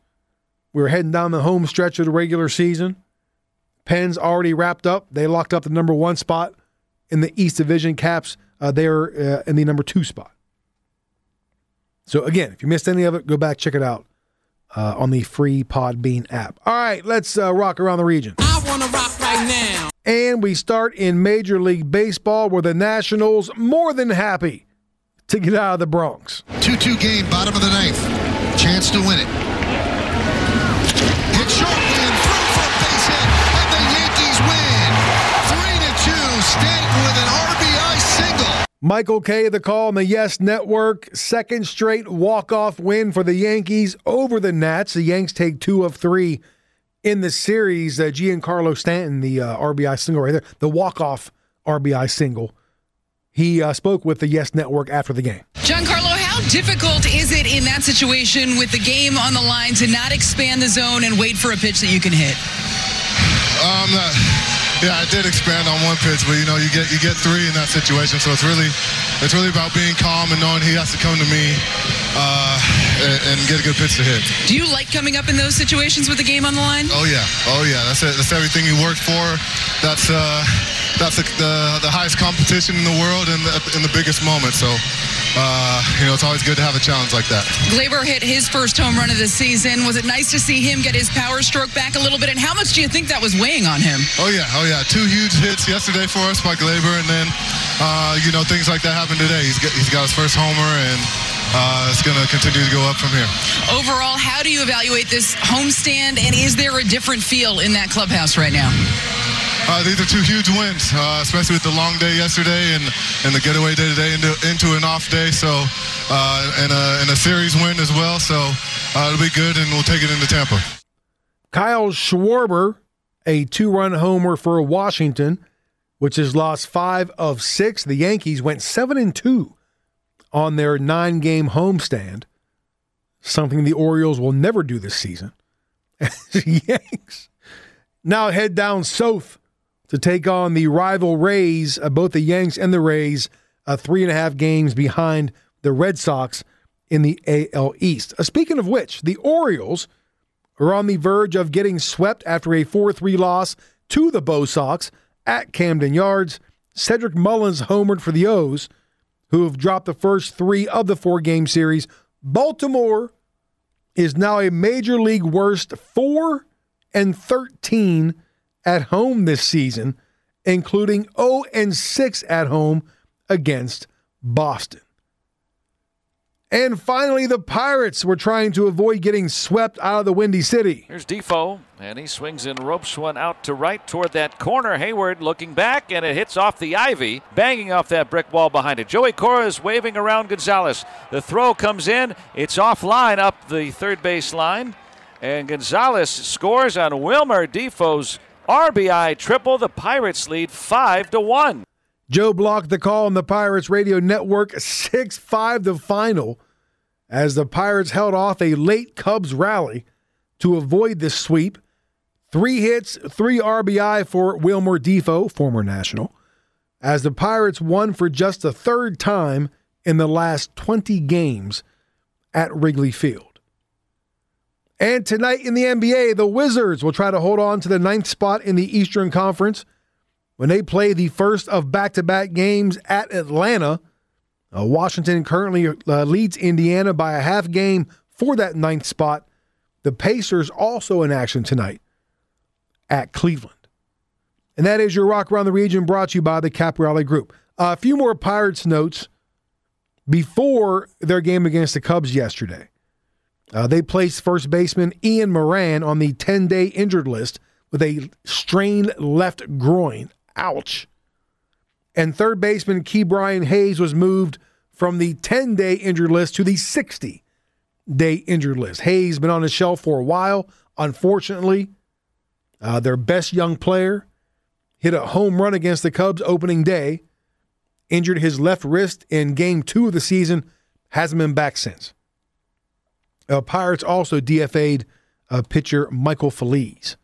S2: We were heading down the home stretch of the regular season. Pens already wrapped up. They locked up the number one spot in the East Division. Caps, uh, they're uh, in the number two spot. So, again, if you missed any of it, go back, check it out uh, on the free Podbean app. All right, let's uh, rock around the region.
S10: I want to rock right now.
S2: And we start in Major League Baseball where the Nationals more than happy to get out of the Bronx.
S11: 2 2 game, bottom of the ninth. Chance to win it.
S2: Michael Kay, the call on the Yes Network. Second straight walk-off win for the Yankees over the Nats. The Yanks take two of three in the series. Uh, Giancarlo Stanton, the uh, RBI single right there, the walk-off RBI single. He uh, spoke with the Yes Network after the game.
S4: Giancarlo, how difficult is it in that situation with the game on the line to not expand the zone and wait for a pitch that you can hit?
S3: Um, uh, yeah, I did expand on one pitch, but you know, you get you get three in that situation, so it's really it's really about being calm and knowing he has to come to me uh, and, and get a good pitch to hit.
S4: Do you like coming up in those situations with the game on the line?
S3: Oh yeah, oh yeah, that's it. That's everything you worked for. That's uh, that's the, the, the highest competition in the world and the, in the biggest moment. So, uh, you know, it's always good to have a challenge like that.
S4: Gleyber hit his first home run of the season. Was it nice to see him get his power stroke back a little bit? And how much do you think that was weighing on him?
S3: Oh yeah, oh yeah. Two huge hits yesterday for us by Gleyber. and then uh, you know things like that happened today. He's got, he's got his first homer, and uh, it's going to continue to go up from here.
S4: Overall, how do you evaluate this homestand, and is there a different feel in that clubhouse right now?
S3: Uh, these are two huge wins, uh, especially with the long day yesterday and, and the getaway day today into, into an off day. So, uh, and, a, and a series win as well. So, uh, it'll be good, and we'll take it into Tampa.
S2: Kyle Schwarber, a two run homer for Washington, which has lost five of six. The Yankees went seven and two on their nine game homestand, something the Orioles will never do this season. Yanks now head down south to take on the rival Rays, uh, both the Yanks and the Rays, uh, three and a half games behind the Red Sox in the AL East. Uh, speaking of which, the Orioles are on the verge of getting swept after a 4 3 loss to the Bo Sox at Camden Yards. Cedric Mullins homered for the O's, who have dropped the first three of the four game series. Baltimore is now a major league worst 4 and 13 at home this season, including 0 and 6 at home against Boston. And finally, the Pirates were trying to avoid getting swept out of the Windy City.
S5: Here's Difo, and he swings and ropes one out to right toward that corner. Heyward looking back, and it hits off the ivy, banging off that brick wall behind it. Joey Cora is waving around Gonzalez. The throw comes in, it's offline up the third base line, and Gonzalez scores on Wilmer Difo's RBI triple. The Pirates lead five to one.
S2: Joe Block the call on the Pirates radio network 6 5 the final as the Pirates held off a late Cubs rally to avoid this sweep. Three hits, three RBI for Wilmer Difo, former National, as the Pirates won for just the third time in the last 20 games at Wrigley Field. And tonight in the NBA, the Wizards will try to hold on to the ninth spot in the Eastern Conference when they play the first of back to back games at Atlanta. Uh, Washington currently uh, leads Indiana by a half game for that ninth spot. The Pacers also in action tonight at Cleveland. And that is your Rock Around the Region brought to you by the Caporale Group. Uh, a few more Pirates notes before their game against the Cubs yesterday. Uh, they placed first baseman Ian Moran on the 10 day injured list with a strained left groin. Ouch. And third baseman Ke'Bryan Hayes was moved from the 10 day injured list to the 60 day injured list. Hayes been on the shelf for a while. Unfortunately, uh, their best young player hit a home run against the Cubs opening day, injured his left wrist in game two of the season, hasn't been back since. Uh, Pirates also DFA'd uh, pitcher Michael Feliz.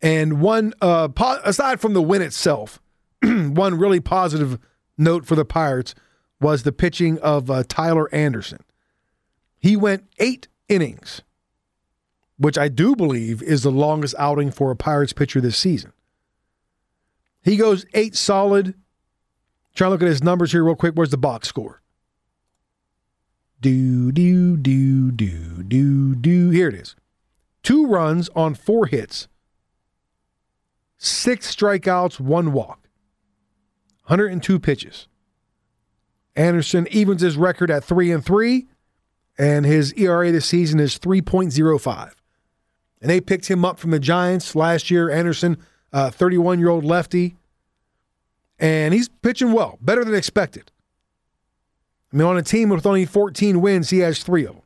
S2: And one, uh, po- aside from the win itself, one really positive note for the Pirates was the pitching of uh, Tyler Anderson. He went eight innings, which I do believe is the longest outing for a Pirates pitcher this season. He goes eight solid. Try to look at his numbers here real quick. Where's the box score? Do, do, do, do, do, do. Here it is. Two runs on four hits, six strikeouts, one walk, 102 pitches. Anderson evens his record at 3 and 3, and his ERA this season is 3.05. And they picked him up from the Giants last year. Anderson, 31 uh, year old lefty, and he's pitching well, better than expected. I mean, on a team with only 14 wins, he has three of them.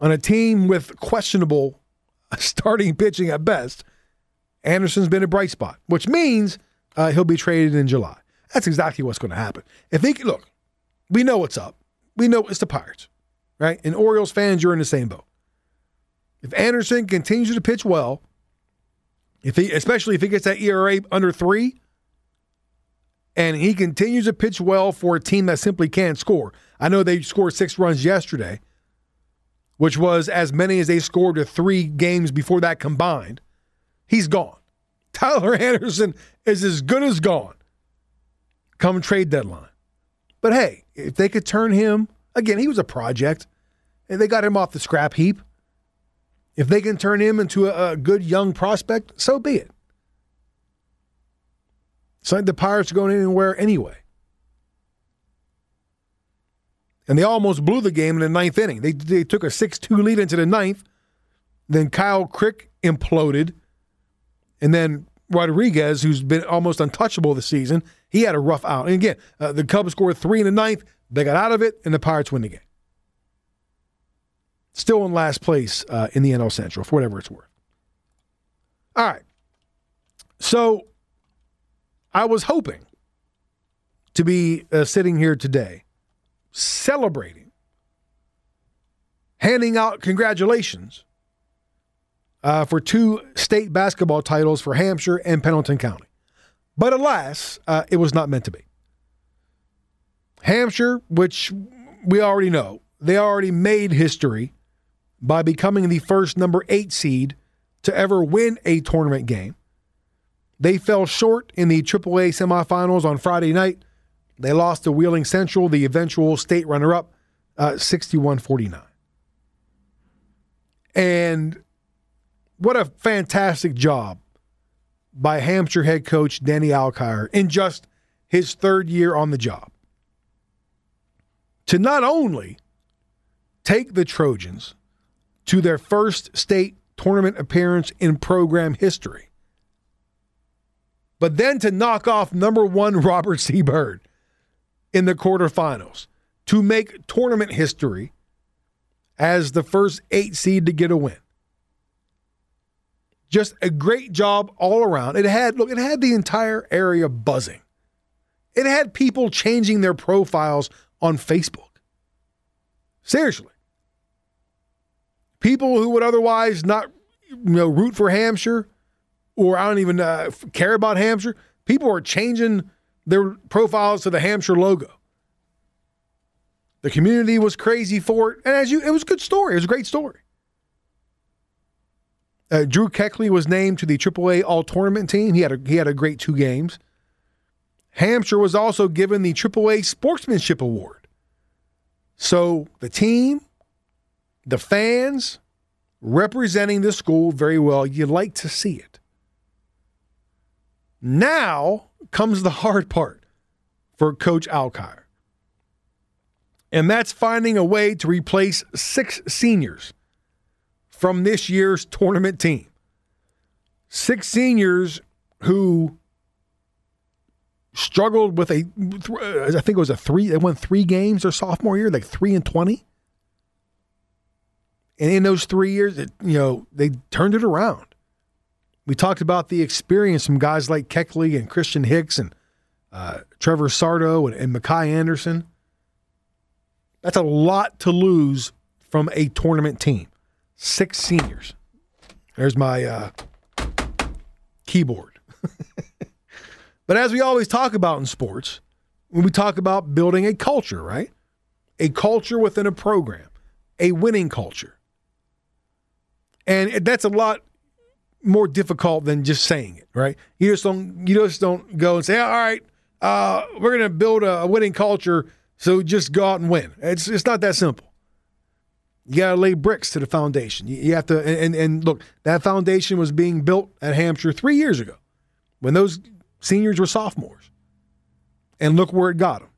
S2: On a team with questionable starting pitching at best, Anderson's been a bright spot, which means uh, he'll be traded in July. That's exactly what's going to happen. If he look, we know what's up. We know it's the Pirates, right? And Orioles fans, you're in the same boat. If Anderson continues to pitch well, if he, especially if he gets that ERA under three, and he continues to pitch well for a team that simply can't score. I know they scored six runs yesterday, which was as many as they scored to three games before that combined. He's gone. Tyler Anderson is as good as gone come trade deadline. But hey, if they could turn him, again, he was a project, and they got him off the scrap heap. If they can turn him into a, a good young prospect, so be it. It's like the Pirates are going anywhere anyway. And they almost blew the game in the ninth inning. They, they took a 6 2 lead into the ninth. Then Kyle Crick imploded. And then Rodriguez, who's been almost untouchable this season, he had a rough out. And again, uh, the Cubs scored three in the ninth. They got out of it, and the Pirates win the game. Still in last place uh, in the NL Central, for whatever it's worth. All right. So I was hoping to be uh, sitting here today celebrating, handing out congratulations uh, for two state basketball titles for Hampshire and Pendleton County. But alas, uh, it was not meant to be. Hampshire, which we already know, they already made history by becoming the first number eight seed to ever win a tournament game. They fell short in the AAA semifinals on Friday night. They lost to Wheeling Central, the eventual state runner up, uh, 61 49. And what a fantastic job by Hampshire head coach Danny Alkire in just his third year on the job. To not only take the Trojans to their first state tournament appearance in program history, but then to knock off number one Robert C. Byrd in the quarterfinals to make tournament history as the first eight seed to get a win. Just a great job all around. It had look, it had the entire area buzzing. It had people changing their profiles on Facebook. Seriously. People who would otherwise not you know root for Hampshire or I don't even uh, care about Hampshire, people are changing their profiles to the Hampshire logo. The community was crazy for it, and as you, it was a good story. It was a great story. Uh, Drew Keckley was named to the AAA All Tournament team. He had a he had a great two games. Hampshire was also given the AAA Sportsmanship Award. So the team, the fans, representing the school very well. You like to see it. Now comes the hard part for Coach Alkire. And that's finding a way to replace six seniors from this year's tournament team. Six seniors who struggled with a, I think it was a three, they won three games their sophomore year, like three and 20. And in those three years, it, you know, they turned it around. We talked about the experience from guys like Keckley and Christian Hicks and uh, Trevor Sardo and, and Mackay Anderson. That's a lot to lose from a tournament team. Six seniors. There's my uh, keyboard. but as we always talk about in sports, when we talk about building a culture, right? A culture within a program, a winning culture. And that's a lot more difficult than just saying it, right? You just don't you just don't go and say, all right, uh, we're going to build a, winning culture, so just go out and win. It's it's not that simple. You got to lay bricks to the foundation. You, you have to, and, and look, that foundation was being built at Hampshire three years ago, when those seniors were sophomores, and look where it got them.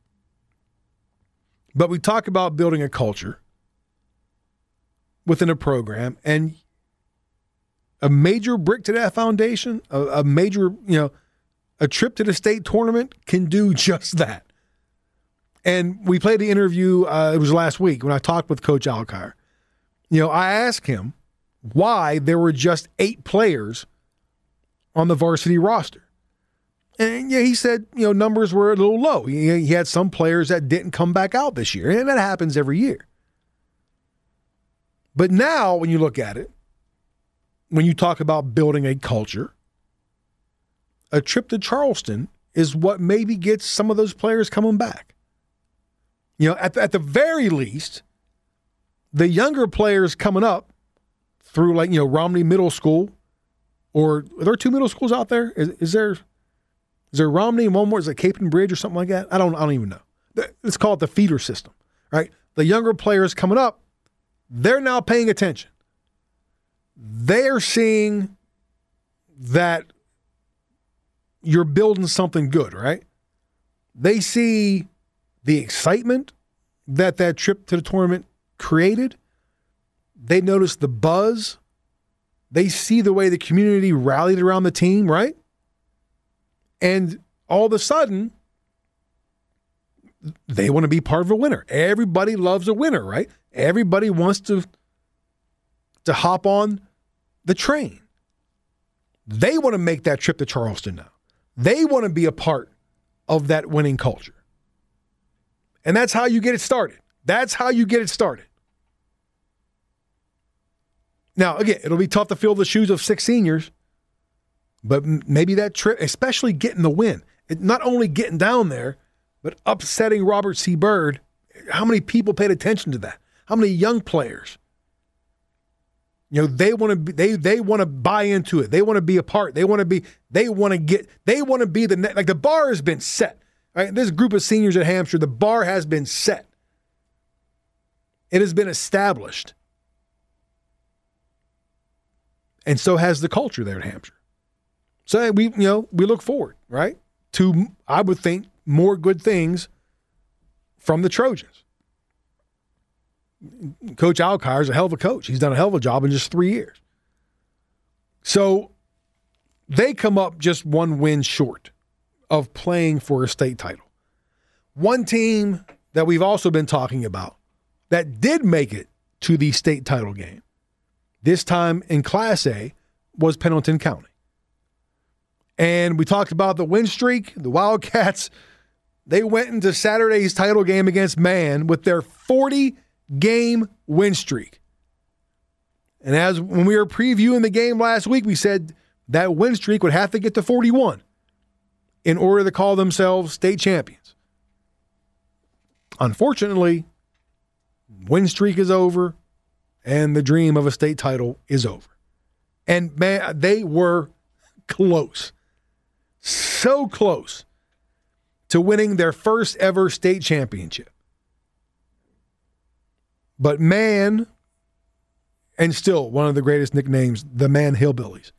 S2: But we talk about building a culture within a program, and a major brick to that foundation, a, a major, you know, a trip to the state tournament can do just that. And we played the interview, uh, it was last week when I talked with Coach Alkire. You know, I asked him why there were just eight players on the varsity roster. And yeah, he said, you know, numbers were a little low. He, he had some players that didn't come back out this year, and that happens every year. But now, when you look at it, when you talk about building a culture, a trip to Charleston is what maybe gets some of those players coming back. You know, at the, at the very least, the younger players coming up through like, you know, Romney Middle School or are there two middle schools out there? Is, is there is there Romney and one more? Is it Capon Bridge or something like that? I don't I don't even know. Let's call it the feeder system, right? The younger players coming up, they're now paying attention. They're seeing that you're building something good, right? They see the excitement that that trip to the tournament created. They notice the buzz. They see the way the community rallied around the team, right? And all of a sudden, they want to be part of a winner. Everybody loves a winner, right? Everybody wants to to hop on the train. They want to make that trip to Charleston now. They want to be a part of that winning culture. And that's how you get it started. That's how you get it started. Now, again, it'll be tough to fill the shoes of six seniors, but maybe that trip, especially getting the win, it, not only getting down there, but upsetting Robert C. Byrd. How many people paid attention to that? How many young players? You know, they want to be, they they want to buy into it. They want to be a part. They want to be they want to get they want to be the like the bar has been set. Right? This group of seniors at Hampshire, the bar has been set. It has been established. And so has the culture there at Hampshire. So we, you know, we look forward, right? To I would think more good things from the Trojans. Coach Alkire is a hell of a coach. He's done a hell of a job in just three years. So they come up just one win short of playing for a state title. One team that we've also been talking about that did make it to the state title game, this time in Class A, was Pendleton County. And we talked about the win streak, the Wildcats. They went into Saturday's title game against Man with their 40 game win streak. And as when we were previewing the game last week, we said that win streak would have to get to 41 in order to call themselves state champions. Unfortunately, win streak is over and the dream of a state title is over. And man, they were close. So close to winning their first ever state championship. But man, and still one of the greatest nicknames, the Man Hillbillies.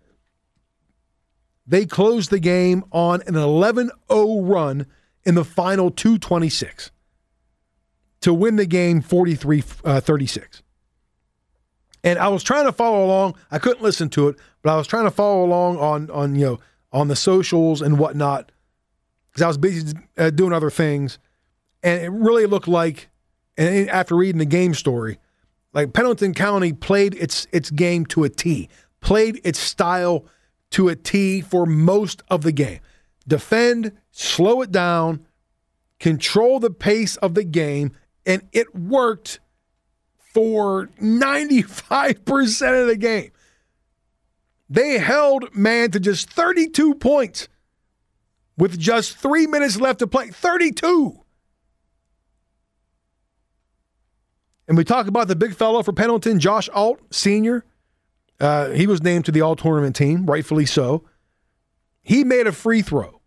S2: They closed the game on an 11 0 run in the final 226 to win the game 43 uh, 36. And I was trying to follow along. I couldn't listen to it, but I was trying to follow along on on you know on the socials and whatnot because I was busy uh, doing other things, and it really looked like and after reading the game story, like Pendleton County played its its game to a T, played its style to a T for most of the game. Defend, slow it down, control the pace of the game, and it worked for 95% of the game. They held man to just 32 points with just three minutes left to play. 32. And we talk about the big fellow for Pendleton, Josh Alt, senior. Uh, he was named to the all tournament team, rightfully so. He made a free throw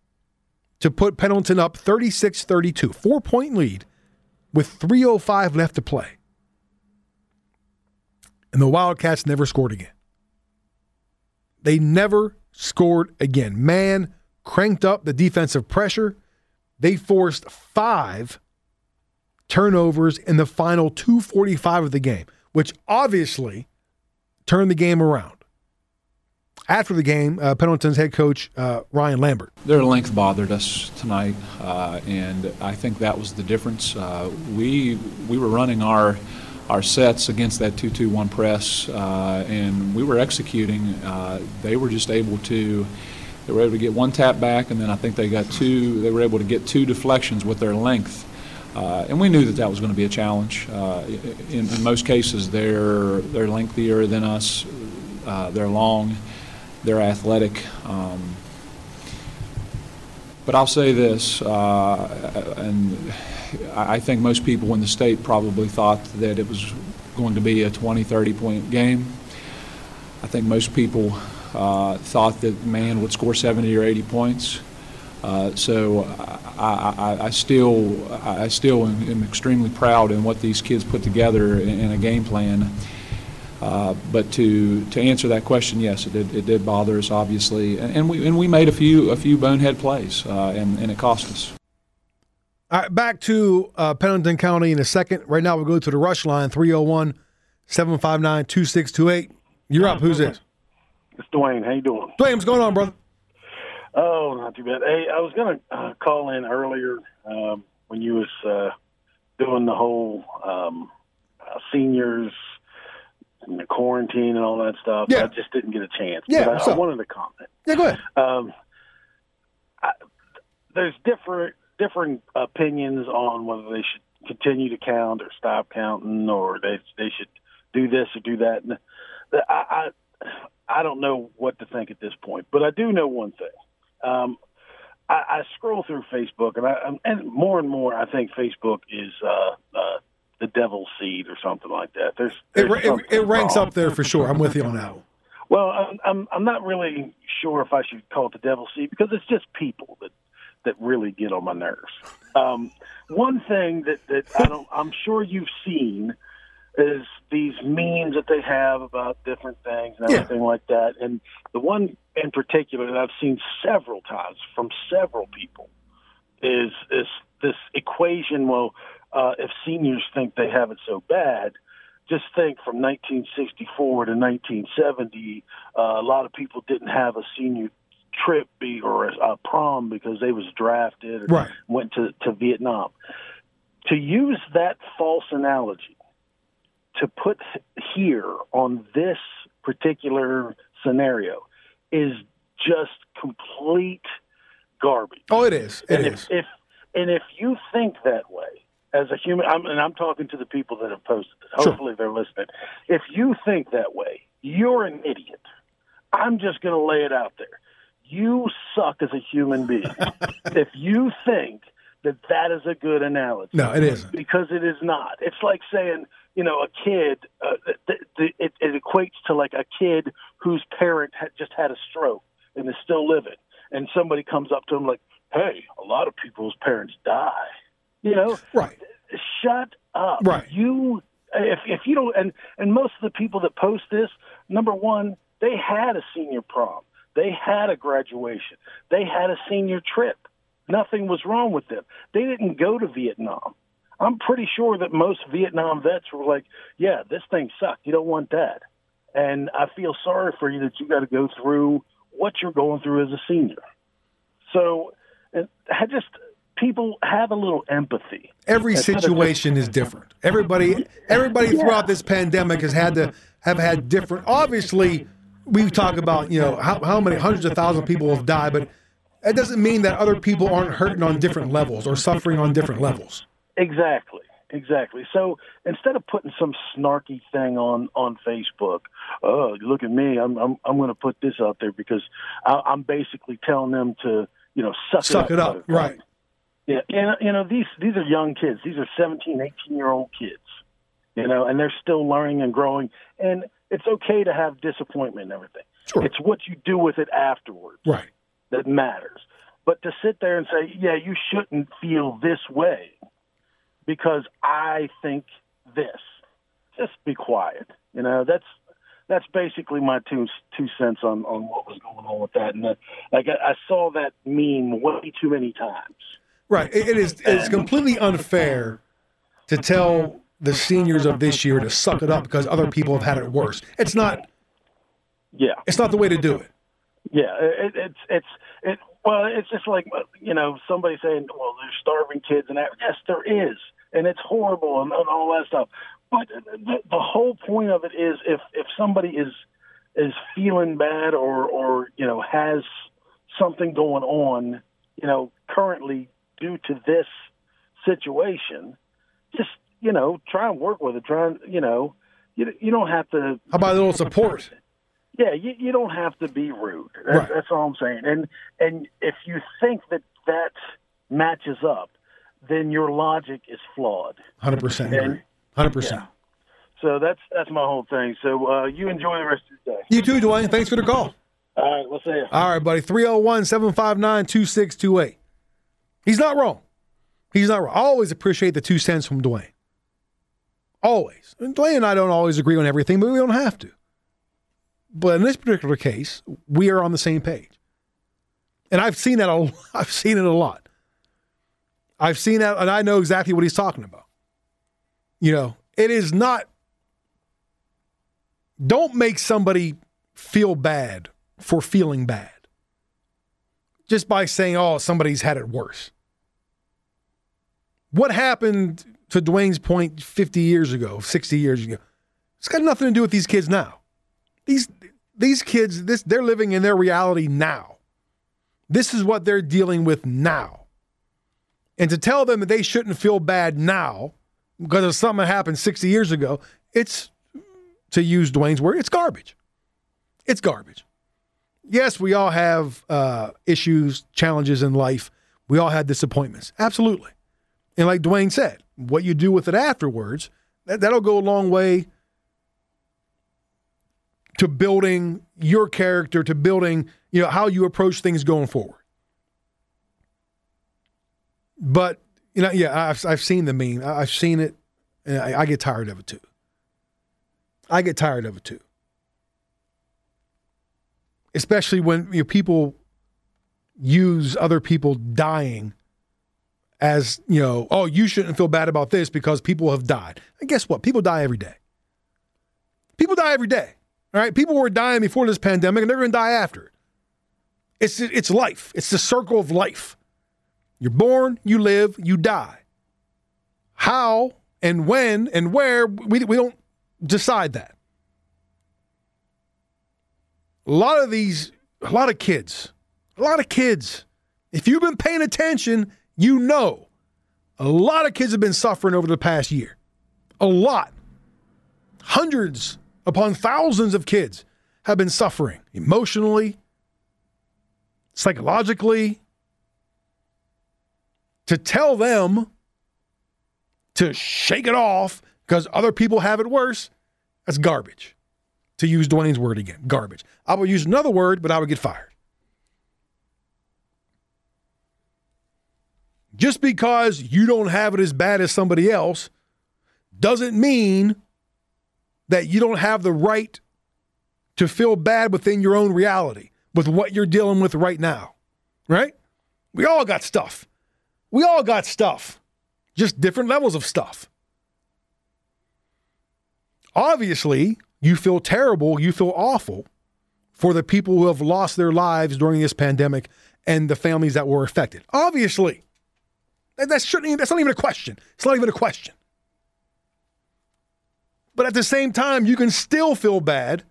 S2: to put Pendleton up 36 32, four point lead with 3.05 left to play. And the Wildcats never scored again. They never scored again. Man cranked up the defensive pressure. They forced five turnovers in the final 245 of the game, which obviously turned the game around. After the game, uh, Pendleton's head coach uh, Ryan Lambert.
S12: Their length bothered us tonight, uh, and I think that was the difference. Uh, we we were running our our sets against that 2-2-1 press, uh, and we were executing. Uh, they were just able to. They were able to get one tap back, and then I think they got two. They were able to get two deflections with their length uh, and we knew that that was going to be a challenge. Uh, in, in, most cases, they're they're lengthier than us. Uh, they're long. They're athletic. Um, but I'll say this, uh, and I think most people in the state probably thought that it was going to be a 20, 30 point game. I think most people uh, thought that man would score 70 or 80 points. Uh, so I, I, I still, I still am, am extremely proud in what these kids put together in, in a game plan. Uh, but to to answer that question, yes, it did, it did bother us obviously, and, and we and we made a few a few bonehead plays, uh, and and it cost us.
S2: All right, back to uh, Pendleton County in a second. Right now, we'll go to the rush line 301 759 2628. You're up. Who's this?
S13: It's Dwayne. How you doing?
S2: Dwayne, what's going on, brother?
S13: Oh, not too bad. Hey, I was gonna uh, call in earlier um, when you was uh, doing the whole um, uh, seniors and the quarantine and all that stuff.
S2: Yeah.
S13: I just didn't get a chance.
S2: Yeah,
S13: I, I wanted to comment.
S2: Yeah, go ahead.
S13: Um, I, there's different different opinions on whether they should continue to count or stop counting, or they they should do this or do that. And I, I I don't know what to think at this point, but I do know one thing. Um, I, I scroll through Facebook, and I and more and more, I think Facebook is uh, uh, the devil's seed or something like that. There's,
S2: It,
S13: there's
S2: ra- it, it ranks
S13: wrong.
S2: up there for sure. I'm with you on that one.
S13: Well, I'm, I'm I'm not really sure if I should call it the devil's seed because it's just people that that really get on my nerves. Um, one thing that that I don't, I'm sure you've seen is these memes that they have about different things and
S2: Yeah.
S13: everything like that. And the one in particular that I've seen several times from several people is is this equation. Well, uh, if seniors think they have it so bad, just think from 1964 to 1970, uh, a lot of people didn't have a senior trip be, or a, a prom because they was drafted or
S2: Right.
S13: went to, to Vietnam. To use that false analogy to put here on this particular scenario is just complete garbage.
S2: Oh, it is. It
S13: and
S2: is.
S13: if, if and if you think that way as a human, I'm, and I'm talking to the people that have posted it.
S2: Sure.
S13: Hopefully, they're listening. If you think that way, you're an idiot. I'm just going to lay it out there. You suck as a human being. if you think that that is a good analogy,
S2: No, it isn't.
S13: because it is not. It's like saying, you know, a kid. Uh, th- th- it, it equates to like a kid whose parent had just had a stroke and is still living, and somebody comes up to him like, "Hey, a lot of people's parents die." You know,
S2: Right.
S13: shut up.
S2: Right.
S13: You, if if you don't, and and most of the people that post this, number one, they had a senior prom, they had a graduation, they had a senior trip. Nothing was wrong with them. They didn't go to Vietnam. I'm pretty sure that most Vietnam vets were like, "Yeah, this thing sucked. You don't want that." And I feel sorry for you that you got to go through what you're going through as a senior. So, I just people have a little empathy.
S2: Every
S13: Instead of just-
S2: situation is different. Everybody, everybody throughout this pandemic has had to have had different. Obviously, we talk about you know how, how many hundreds of thousands of people have died, but that doesn't mean that other people aren't hurting on different levels or suffering on different levels.
S13: Exactly, exactly. So instead of putting some snarky thing on on Facebook, oh look at me, I'm I'm I'm going to put this out there because I, I'm basically telling them to you know suck,
S2: Suck it up,
S13: buttercup.
S2: right?
S13: Yeah, and you know these these are young kids. These are 17, 18 year old kids. You know, and they're still learning and growing. And it's okay to have disappointment and everything.
S2: Sure.
S13: It's what you do with it afterwards
S2: Right.
S13: that matters. But to sit there and say, yeah, you shouldn't feel this way because I think this, just be quiet. You know, that's that's basically my two two cents on on what was going on with that. And like I, I saw that meme way too many times.
S2: Right. It, it is. It's completely unfair to tell the seniors of this year to suck it up because other people have had it worse. It's not.
S13: Yeah.
S2: It's not the way to do it.
S13: Yeah, it, it's it's it. Well, it's just like you know somebody saying, "Well, there's starving kids," and that. Yes, there is, and it's horrible and, and all that stuff. But the, the whole point of it is, if if somebody is is feeling bad or or you know has something going on, you know, currently due to this situation, just you know try and work with it. Try and you know you you don't have to
S2: How about a little support?
S13: yeah, you, you don't have to be rude. That's,
S2: Right.
S13: that's all I'm saying. And and if you think that that matches up, then your logic is flawed.
S2: Hundred percent. Hundred percent.
S13: so that's that's my whole thing. So uh, you enjoy the rest of your day.
S2: You too, Dwayne. Thanks for the call.
S13: All right, we'll see you.
S2: All right, buddy. 301 759 2628. He's not wrong. He's not wrong. I always appreciate the two cents from Dwayne. Always. And Dwayne and I don't always agree on everything, but we don't have to. But in this particular case, we are on the same page. And I've seen that a, I've seen it a lot. I've seen that and I know exactly what he's talking about. You know, it is not don't make somebody feel bad for feeling bad. Just by saying, "Oh, somebody's had it worse." What happened to Dwayne's point 50 years ago, 60 years ago? It's got nothing to do with these kids now. These these kids, this they're living in their reality now. This is what they're dealing with now. And to tell them that they shouldn't feel bad now because of something that happened 60 years ago, it's to use Dwayne's word, it's garbage. It's garbage. Yes, we all have uh, issues, challenges in life. We all had disappointments. Absolutely. And like Dwayne said, what you do with it afterwards, that, that'll go a long way to building your character, to building, you know, how you approach things going forward. But, you know, yeah, I've, I've seen the meme. I've seen it, and I, I get tired of it too. I get tired of it too. Especially when you know, people use other people dying as, you know, oh, you shouldn't feel bad about this because people have died. And guess what? People die every day. People die every day. All right. People were dying before this pandemic and they're going to die after. It's, it's life, it's the circle of life. You're born, you live, you die. How and when and where, we, we don't decide that. A lot of these, a lot of kids, a lot of kids, if you've been paying attention, you know a lot of kids have been suffering over the past year. A lot. Hundreds upon thousands of kids have been suffering emotionally, psychologically. To tell them to shake it off because other people have it worse, that's garbage. To use Dwayne's word again, garbage. I would use another word, but I would get fired. Just because you don't have it as bad as somebody else doesn't mean that you don't have the right to feel bad within your own reality with what you're dealing with right now. Right? We all got stuff. We all got stuff, just different levels of stuff. Obviously, you feel terrible, you feel awful for the people who have lost their lives during this pandemic and the families that were affected. Obviously. That shouldn't that's not even a question. It's not even a question. But at the same time, you can still feel bad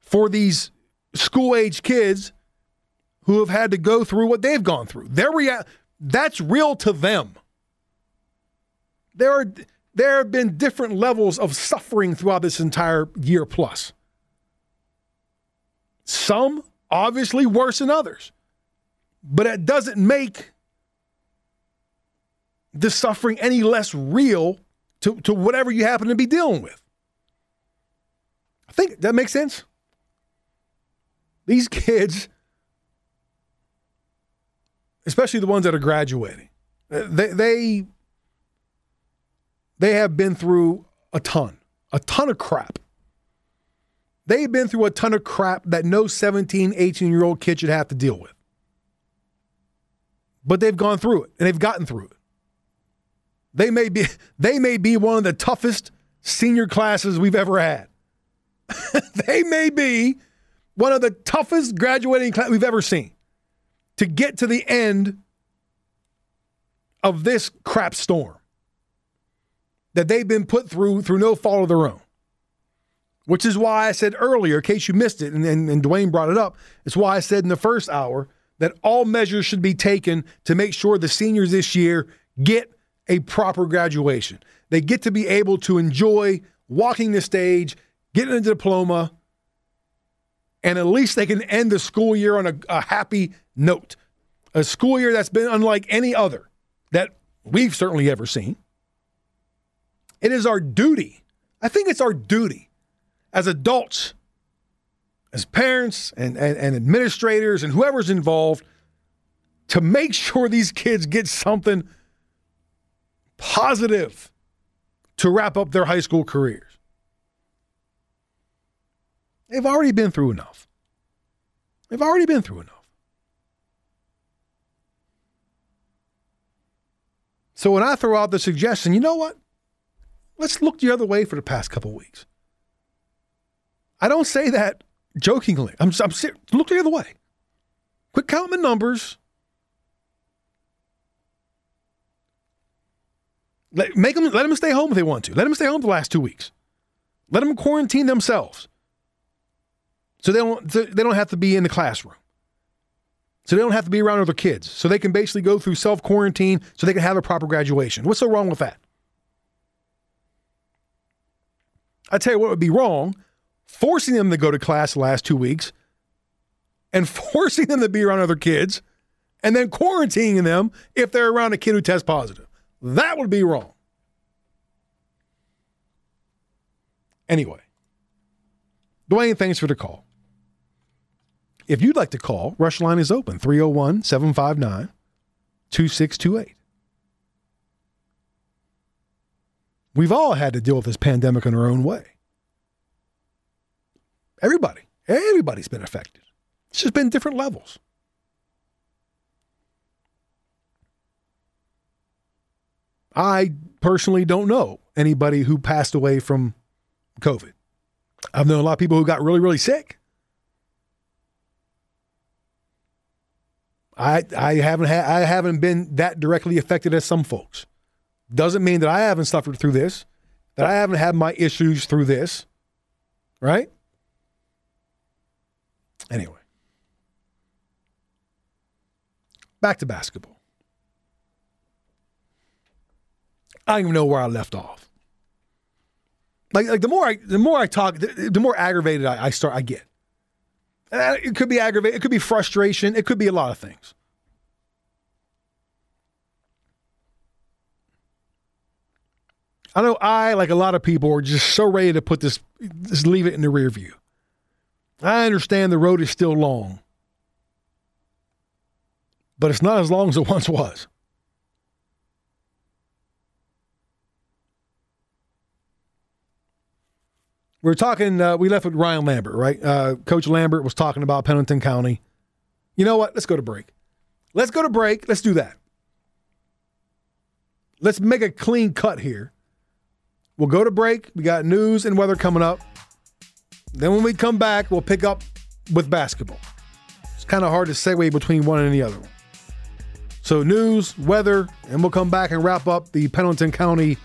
S2: for these school age kids who have had to go through what they've gone through. Their rea- that's real to them. There are there have been different levels of suffering throughout this entire year plus. Some obviously worse than others. But it doesn't make the suffering any less real to, to whatever you happen to be dealing with. I think that makes sense. These kids, especially the ones that are graduating, uh, they, they, they have been through a ton, a ton of crap. They've been through a ton of crap that no 17, 18 year old kid should have to deal with. But they've gone through it and they've gotten through it. They may be they may be one of the toughest senior classes we've ever had. they may be one of the toughest graduating class we've ever seen. To get to the end of this crap storm that they've been put through through no fault of their own. Which is why I said earlier, in case you missed it, and, and, and Dwayne brought it up, it's why I said in the first hour that all measures should be taken to make sure the seniors this year get a proper graduation. They get to be able to enjoy walking the stage, getting a diploma, and at least they can end the school year on a, a happy note. A school year that's been unlike any other that we've certainly ever seen. It is our duty. I think it's our duty as adults, as parents and, and, and administrators and whoever's involved to make sure these kids get something positive to wrap up their high school careers. They've already been through enough. They've already been through enough. So when I throw out the suggestion, you know what? Let's look the other way for the past couple weeks. I don't say that jokingly. I'm, I'm serious. Look the other way. Quit counting the numbers. Let, make them, let them stay home if they want to. Let them stay home the last two weeks. Let them quarantine themselves, so they don't so they don't have to be in the classroom. So they don't have to be around other kids. So they can basically go through self quarantine, so they can have a proper graduation. What's so wrong with that? I tell you what would be wrong: forcing them to go to class the last two weeks, and forcing them to be around other kids, and then quarantining them if they're around a kid who tests positive. That would be wrong. Anyway, Dwayne, thanks for the call. If you'd like to call, Rush Line is open 301 759 2628. We've all had to deal with this pandemic in our own way. Everybody, everybody's been affected. It's just been different levels. I personally don't know anybody who passed away from COVID. I've known a lot of people who got really, really sick. I I haven't ha- I haven't been that directly affected as some folks. Doesn't mean that I haven't suffered through this, that I haven't had my issues through this, right? Anyway, back to basketball. I don't even know where I left off. Like, like the more I the more I talk, the, the more aggravated I, I start I get. Uh, it could be aggravated, it could be frustration, it could be a lot of things. I know I, like a lot of people, are just so ready to put this, just leave it in the rear view. I understand the road is still long, but it's not as long as it once was. We were talking. Uh, we left with Ryan Lambert, right? Uh, Coach Lambert was talking about Pendleton County. You know what? Let's go to break. Let's go to break. Let's do that. Let's make a clean cut here. We'll go to break. We got news and weather coming up. Then when we come back, we'll pick up with basketball. It's kind of hard to segue between one and the other. So news, weather, and we'll come back and wrap up the Pendleton County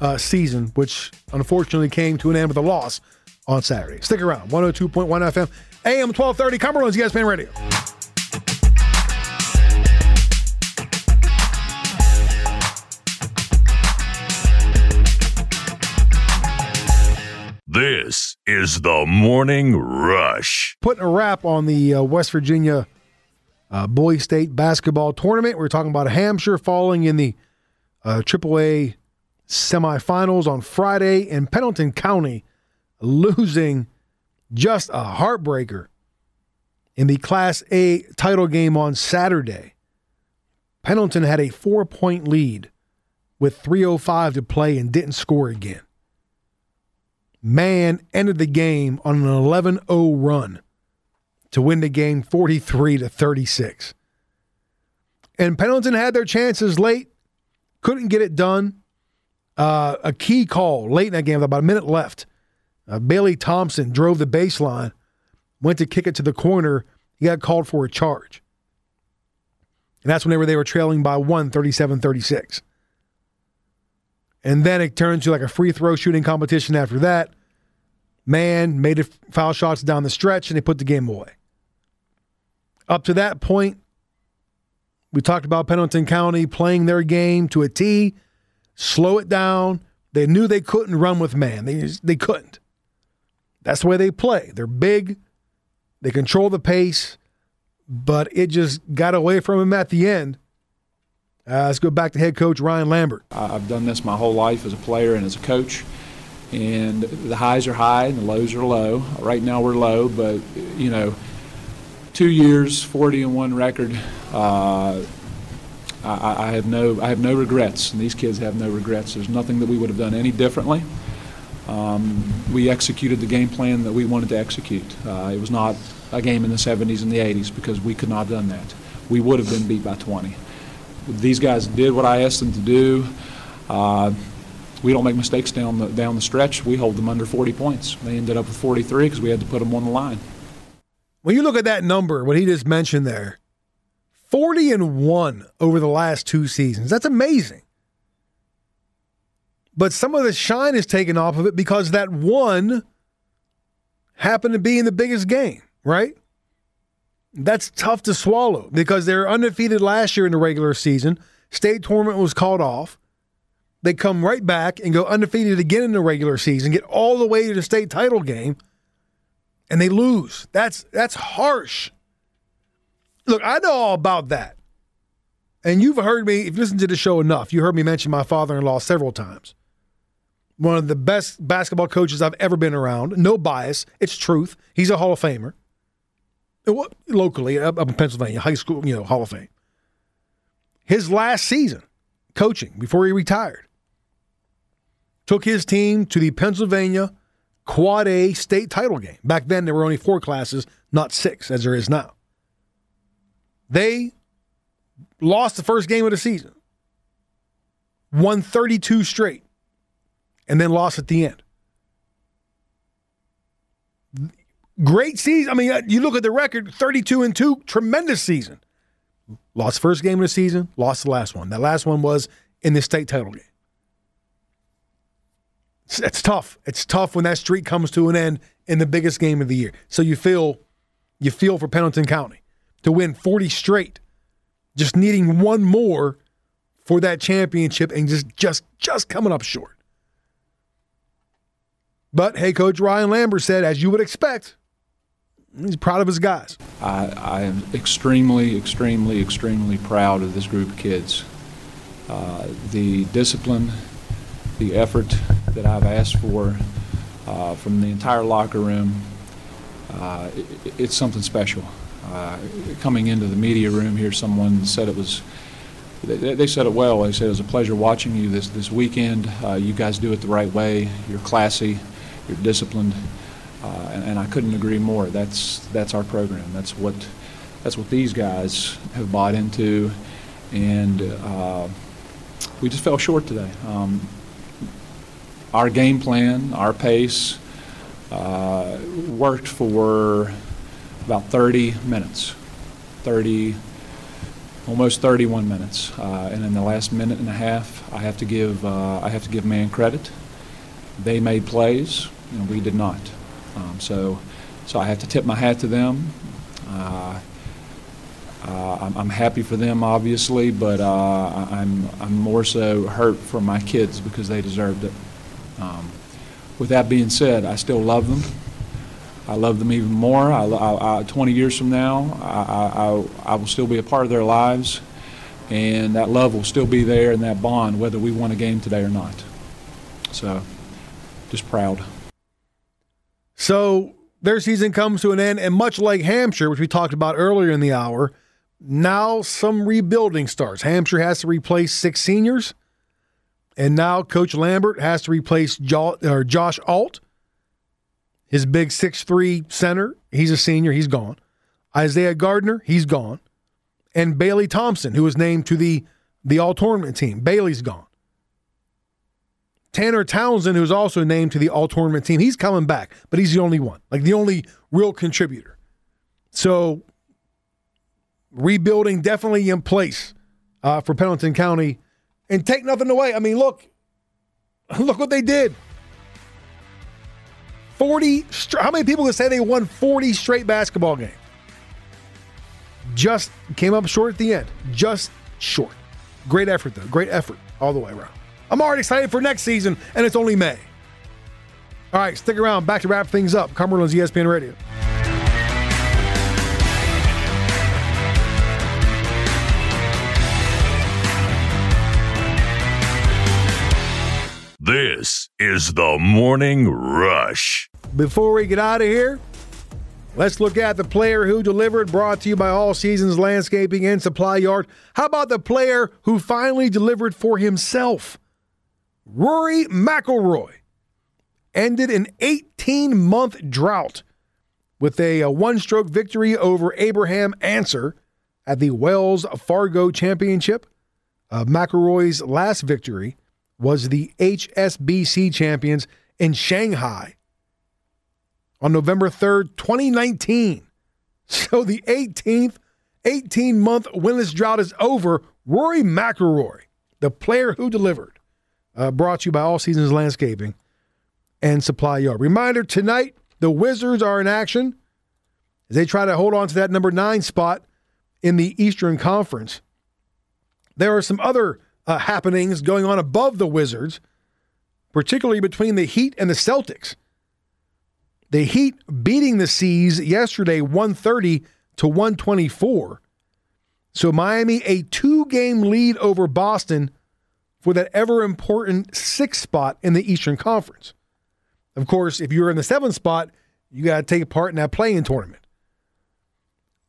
S2: uh, season, which unfortunately came to an end with a loss on Saturday. Stick around. 102.1 FM, AM 1230, Cumberland's ESPN Radio.
S1: This is the Morning Rush.
S2: Putting a wrap on the uh, West Virginia uh, Boys State basketball tournament. We're talking about Hampshire falling in the uh, AAA semifinals on Friday, in Pendleton County losing just a heartbreaker in the Class A title game on Saturday. Pendleton had a four point lead with 3.05 to play and didn't score again. Man ended the game on an 11 0 run to win the game 43 to 36. And Pendleton had their chances late, couldn't get it done. Uh, a key call late in that game, with about a minute left. Uh, Bailey Thompson drove the baseline, went to kick it to the corner. He got called for a charge. And that's whenever they were trailing by one, 37 36. And then it turned to like a free throw shooting competition after that. Man made foul shots down the stretch and they put the game away. Up to that point, we talked about Pendleton County playing their game to a T, slow it down. They knew they couldn't run with man. They just, they couldn't. That's the way they play. They're big. They control the pace, but it just got away from them at the end. Uh, let's go back to head coach Ryan Lambert.
S12: I've done this my whole life as a player and as a coach. and the highs are high and the lows are low. Right now we're low, but you know, two years, 40 and one record. Uh, I, I have no, I have no regrets, and these kids have no regrets. There's nothing that we would have done any differently. Um, we executed the game plan that we wanted to execute. Uh, it was not a game in the 70s and the 80s because we could not have done that. We would have been beat by 20. These guys did what I asked them to do. Uh, we don't make mistakes down the down the stretch. We hold them under 40 points. They ended up with 43 because we had to put them on the line.
S2: When you look at that number, what he just mentioned there, 40 and 1 over the last two seasons. That's amazing. But some of the shine is taken off of it because that one happened to be in the biggest game, right? That's tough to swallow because they were undefeated last year in the regular season. State tournament was called off. They come right back and go undefeated again in the regular season, get all the way to the state title game, and they lose. That's that's harsh. Look, I know all about that. And you've heard me, if you listen to the show enough, you heard me mention my father in law several times. One of the best basketball coaches I've ever been around. No bias. It's truth. He's a Hall of Famer. Locally, up in Pennsylvania, high school, you know, Hall of Fame. His last season coaching before he retired took his team to the Pennsylvania Quad A state title game. Back then, there were only four classes, not six, as there is now. They lost the first game of the season, won 32 straight, and then lost at the end. Great season. I mean, uh, you look at the record 32 and 2, tremendous season. Lost first game of the season, lost the last one. That last one was in the state title game. It's, it's tough. It's tough when that streak comes to an end in the biggest game of the year. So you feel you feel for Pendleton County to win 40 straight, just needing one more for that championship and just just just coming up short. But hey, Coach Ryan Lambert said, as you would expect, he's proud of his guys.
S12: I, I am extremely, extremely, extremely proud of this group of kids. Uh, the discipline, the effort that I've asked for uh, from the entire locker room, uh, it, it's something special. Uh, coming into the media room here, someone said it was. They, they said it well. They said it was a pleasure watching you this this weekend. Uh, you guys do it the right way. You're classy. You're disciplined. Uh, and, and, I couldn't agree more. That's that's our program. That's what that's what these guys have bought into, and uh, we just fell short today. Um, our game plan, our pace, uh, worked for about 30 minutes, 30, almost 31 minutes, uh, and in the last minute and a half, I have to give uh, I have to give man credit. They made plays, and we did not. Um, so, so I have to tip my hat to them. Uh, uh, I'm, I'm, happy for them, obviously, but uh, I'm I'm more so hurt for my kids because they deserved it. Um, with that being said, I still love them. I love them even more. I, I, I 20 years from now, I, I will still be a part of their lives, and that love will still be there and that bond, whether we won a game today or not. So, just proud.
S2: So their season comes to an end, and much like Hampshire, which we talked about earlier in the hour, now some rebuilding starts. Hampshire has to replace six seniors, and now Coach Lambert has to replace Josh Alt, his big six-three center. He's a senior, he's gone. Isaiah Gardner, he's gone. And Bailey Thompson, who was named to the, the all tournament team. Bailey's gone. Tanner Townsend, who's also named to the all tournament team, he's coming back, but he's the only one, like the only real contributor. So rebuilding definitely in place uh, for Pendleton County. And take nothing away. I mean, look, look what they did. 40, how many people can say they won 40 straight basketball games? Just came up short at the end. Just short. Great effort, though. Great effort all the way around. I'm already excited for next season, and it's only May. All right, stick around. Back to wrap things up. Cumberland's ESPN Radio.
S1: This is the Morning Rush.
S2: Before we get out of here, let's look at the player who delivered, brought to you by All Seasons Landscaping and Supply Yard. How about the player who finally delivered for himself? Rory McIlroy ended an 18 month drought with a, a one stroke victory over Abraham Ancer at the Wells Fargo Championship. Uh, McIlroy's last victory was the HSBC champions in Shanghai on November 3rd, 2019. So the 18th, 18 month winless drought is over. Rory McIlroy, the player who delivered, uh, brought to you by All Seasons Landscaping and Supply Yard. Reminder tonight, the Wizards are in action as they try to hold on to that number nine spot in the Eastern Conference. There are some other uh, happenings going on above the Wizards, particularly between the Heat and the Celtics. The Heat beating the C's yesterday 130 to 124. So Miami a two-game lead over Boston for that ever important sixth spot in the Eastern Conference. Of course, if you're in the seventh spot, you got to take part in that play-in tournament.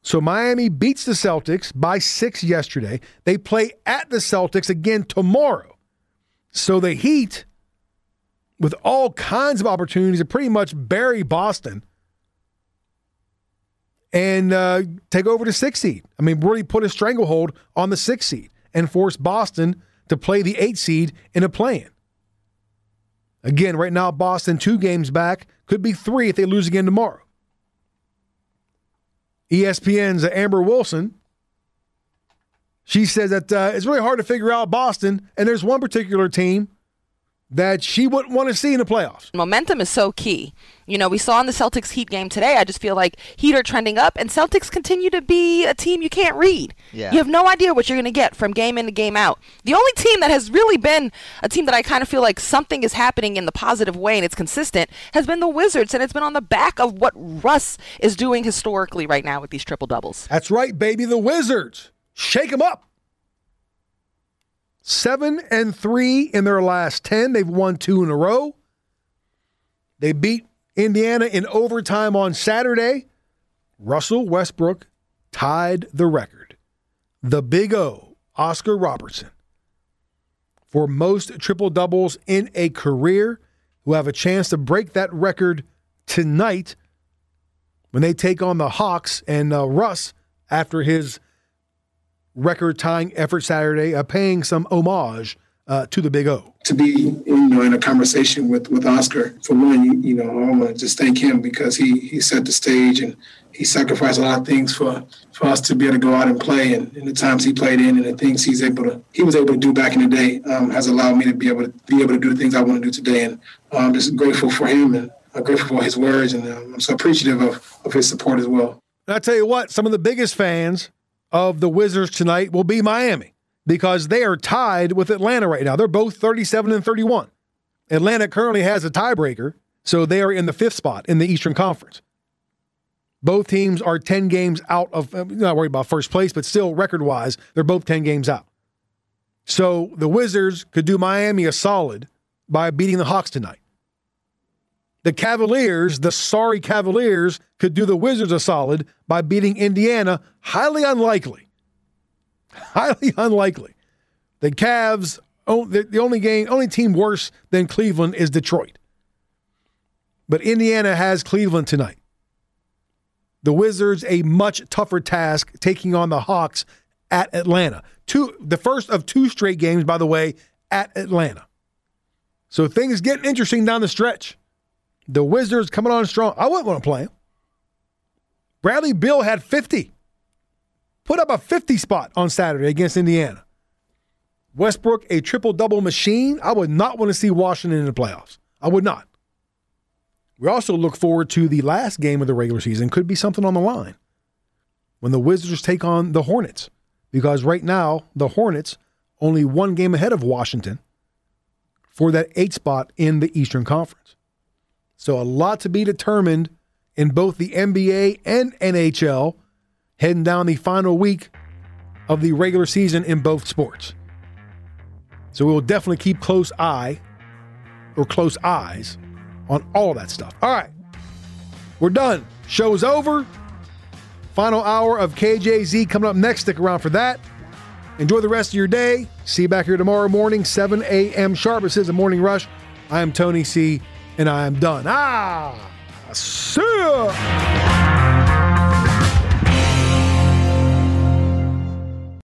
S2: So Miami beats the Celtics by six yesterday. They play at the Celtics again tomorrow. So the Heat with all kinds of opportunities to pretty much bury Boston and uh, take over the six seed. I mean, really put a stranglehold on the six seed and force Boston to play the eight seed in a play-in. Again, right now, Boston two games back, could be three if they lose again tomorrow. ESPN's Amber Wilson, she says that uh, it's really hard to figure out Boston, and there's one particular team that she wouldn't want to see in the playoffs.
S14: Momentum is so key. You know, we saw in the Celtics Heat game today, I just feel like Heat are trending up, and Celtics continue to be a team you can't read.
S15: Yeah.
S14: You have no idea what you're going to get from game in to game out. The only team that has really been a team that I kind of feel like something is happening in the positive way and it's consistent has been the Wizards, and it's been on the back of what Russ is doing historically right now with these triple doubles.
S2: That's right, baby. The Wizards. Shake them up. Seven and three in their last 10. They've won two in a row. They beat Indiana in overtime on Saturday. Russell Westbrook tied the record. The Big O, Oscar Robertson, for most triple doubles in a career, who have a chance to break that record tonight when they take on the Hawks and uh, Russ after his record tying effort Saturday, uh, paying some homage uh, to the Big O.
S16: to be you know in a conversation with with Oscar for one you, you know I want to just thank him because he he set the stage and he sacrificed a lot of things for for us to be able to go out and play and, and the times he played in and the things he's able to he was able to do back in the day um, has allowed me to be able to be able to do the things I want to do today and uh, I'm just grateful for him and I'm grateful for his words and um, I'm so appreciative of, of his support as well.
S2: And I tell you what, some of the biggest fans of the Wizards tonight will be Miami because they are tied with Atlanta right now. They're both 37 and 31. Atlanta currently has a tiebreaker, so they are in the fifth spot in the Eastern Conference. Both teams are 10 games out of, I'm not worried about first place, but still record wise, they're both 10 games out. So the Wizards could do Miami a solid by beating the Hawks tonight. The Cavaliers, the sorry Cavaliers, could do the Wizards a solid by beating Indiana. Highly unlikely. Highly unlikely. The Cavs, the the only game, only team worse than Cleveland is Detroit. But Indiana has Cleveland tonight. The Wizards a much tougher task taking on the Hawks at Atlanta. Two, the first of two straight games, by the way, at Atlanta. So things getting interesting down the stretch. The Wizards coming on strong. I wouldn't want to play them. Bradley Beal had 50. Put up a 50 spot on Saturday against Indiana. Westbrook, a triple double machine. I would not want to see Washington in the playoffs. I would not. We also look forward to the last game of the regular season. Could be something on the line when the Wizards take on the Hornets. Because right now, the Hornets only one game ahead of Washington for that eight spot in the Eastern Conference. So a lot to be determined in both the NBA and NHL heading down the final week of the regular season in both sports. So we will definitely keep close eye or close eyes on all that stuff. All right. We're done. Show's over. Final hour of KJZ coming up next. Stick around for that. Enjoy the rest of your day. See you back here tomorrow morning, 7 a.m. sharp. This is a morning rush. I am Tony C, and I am done. Ah, see ya.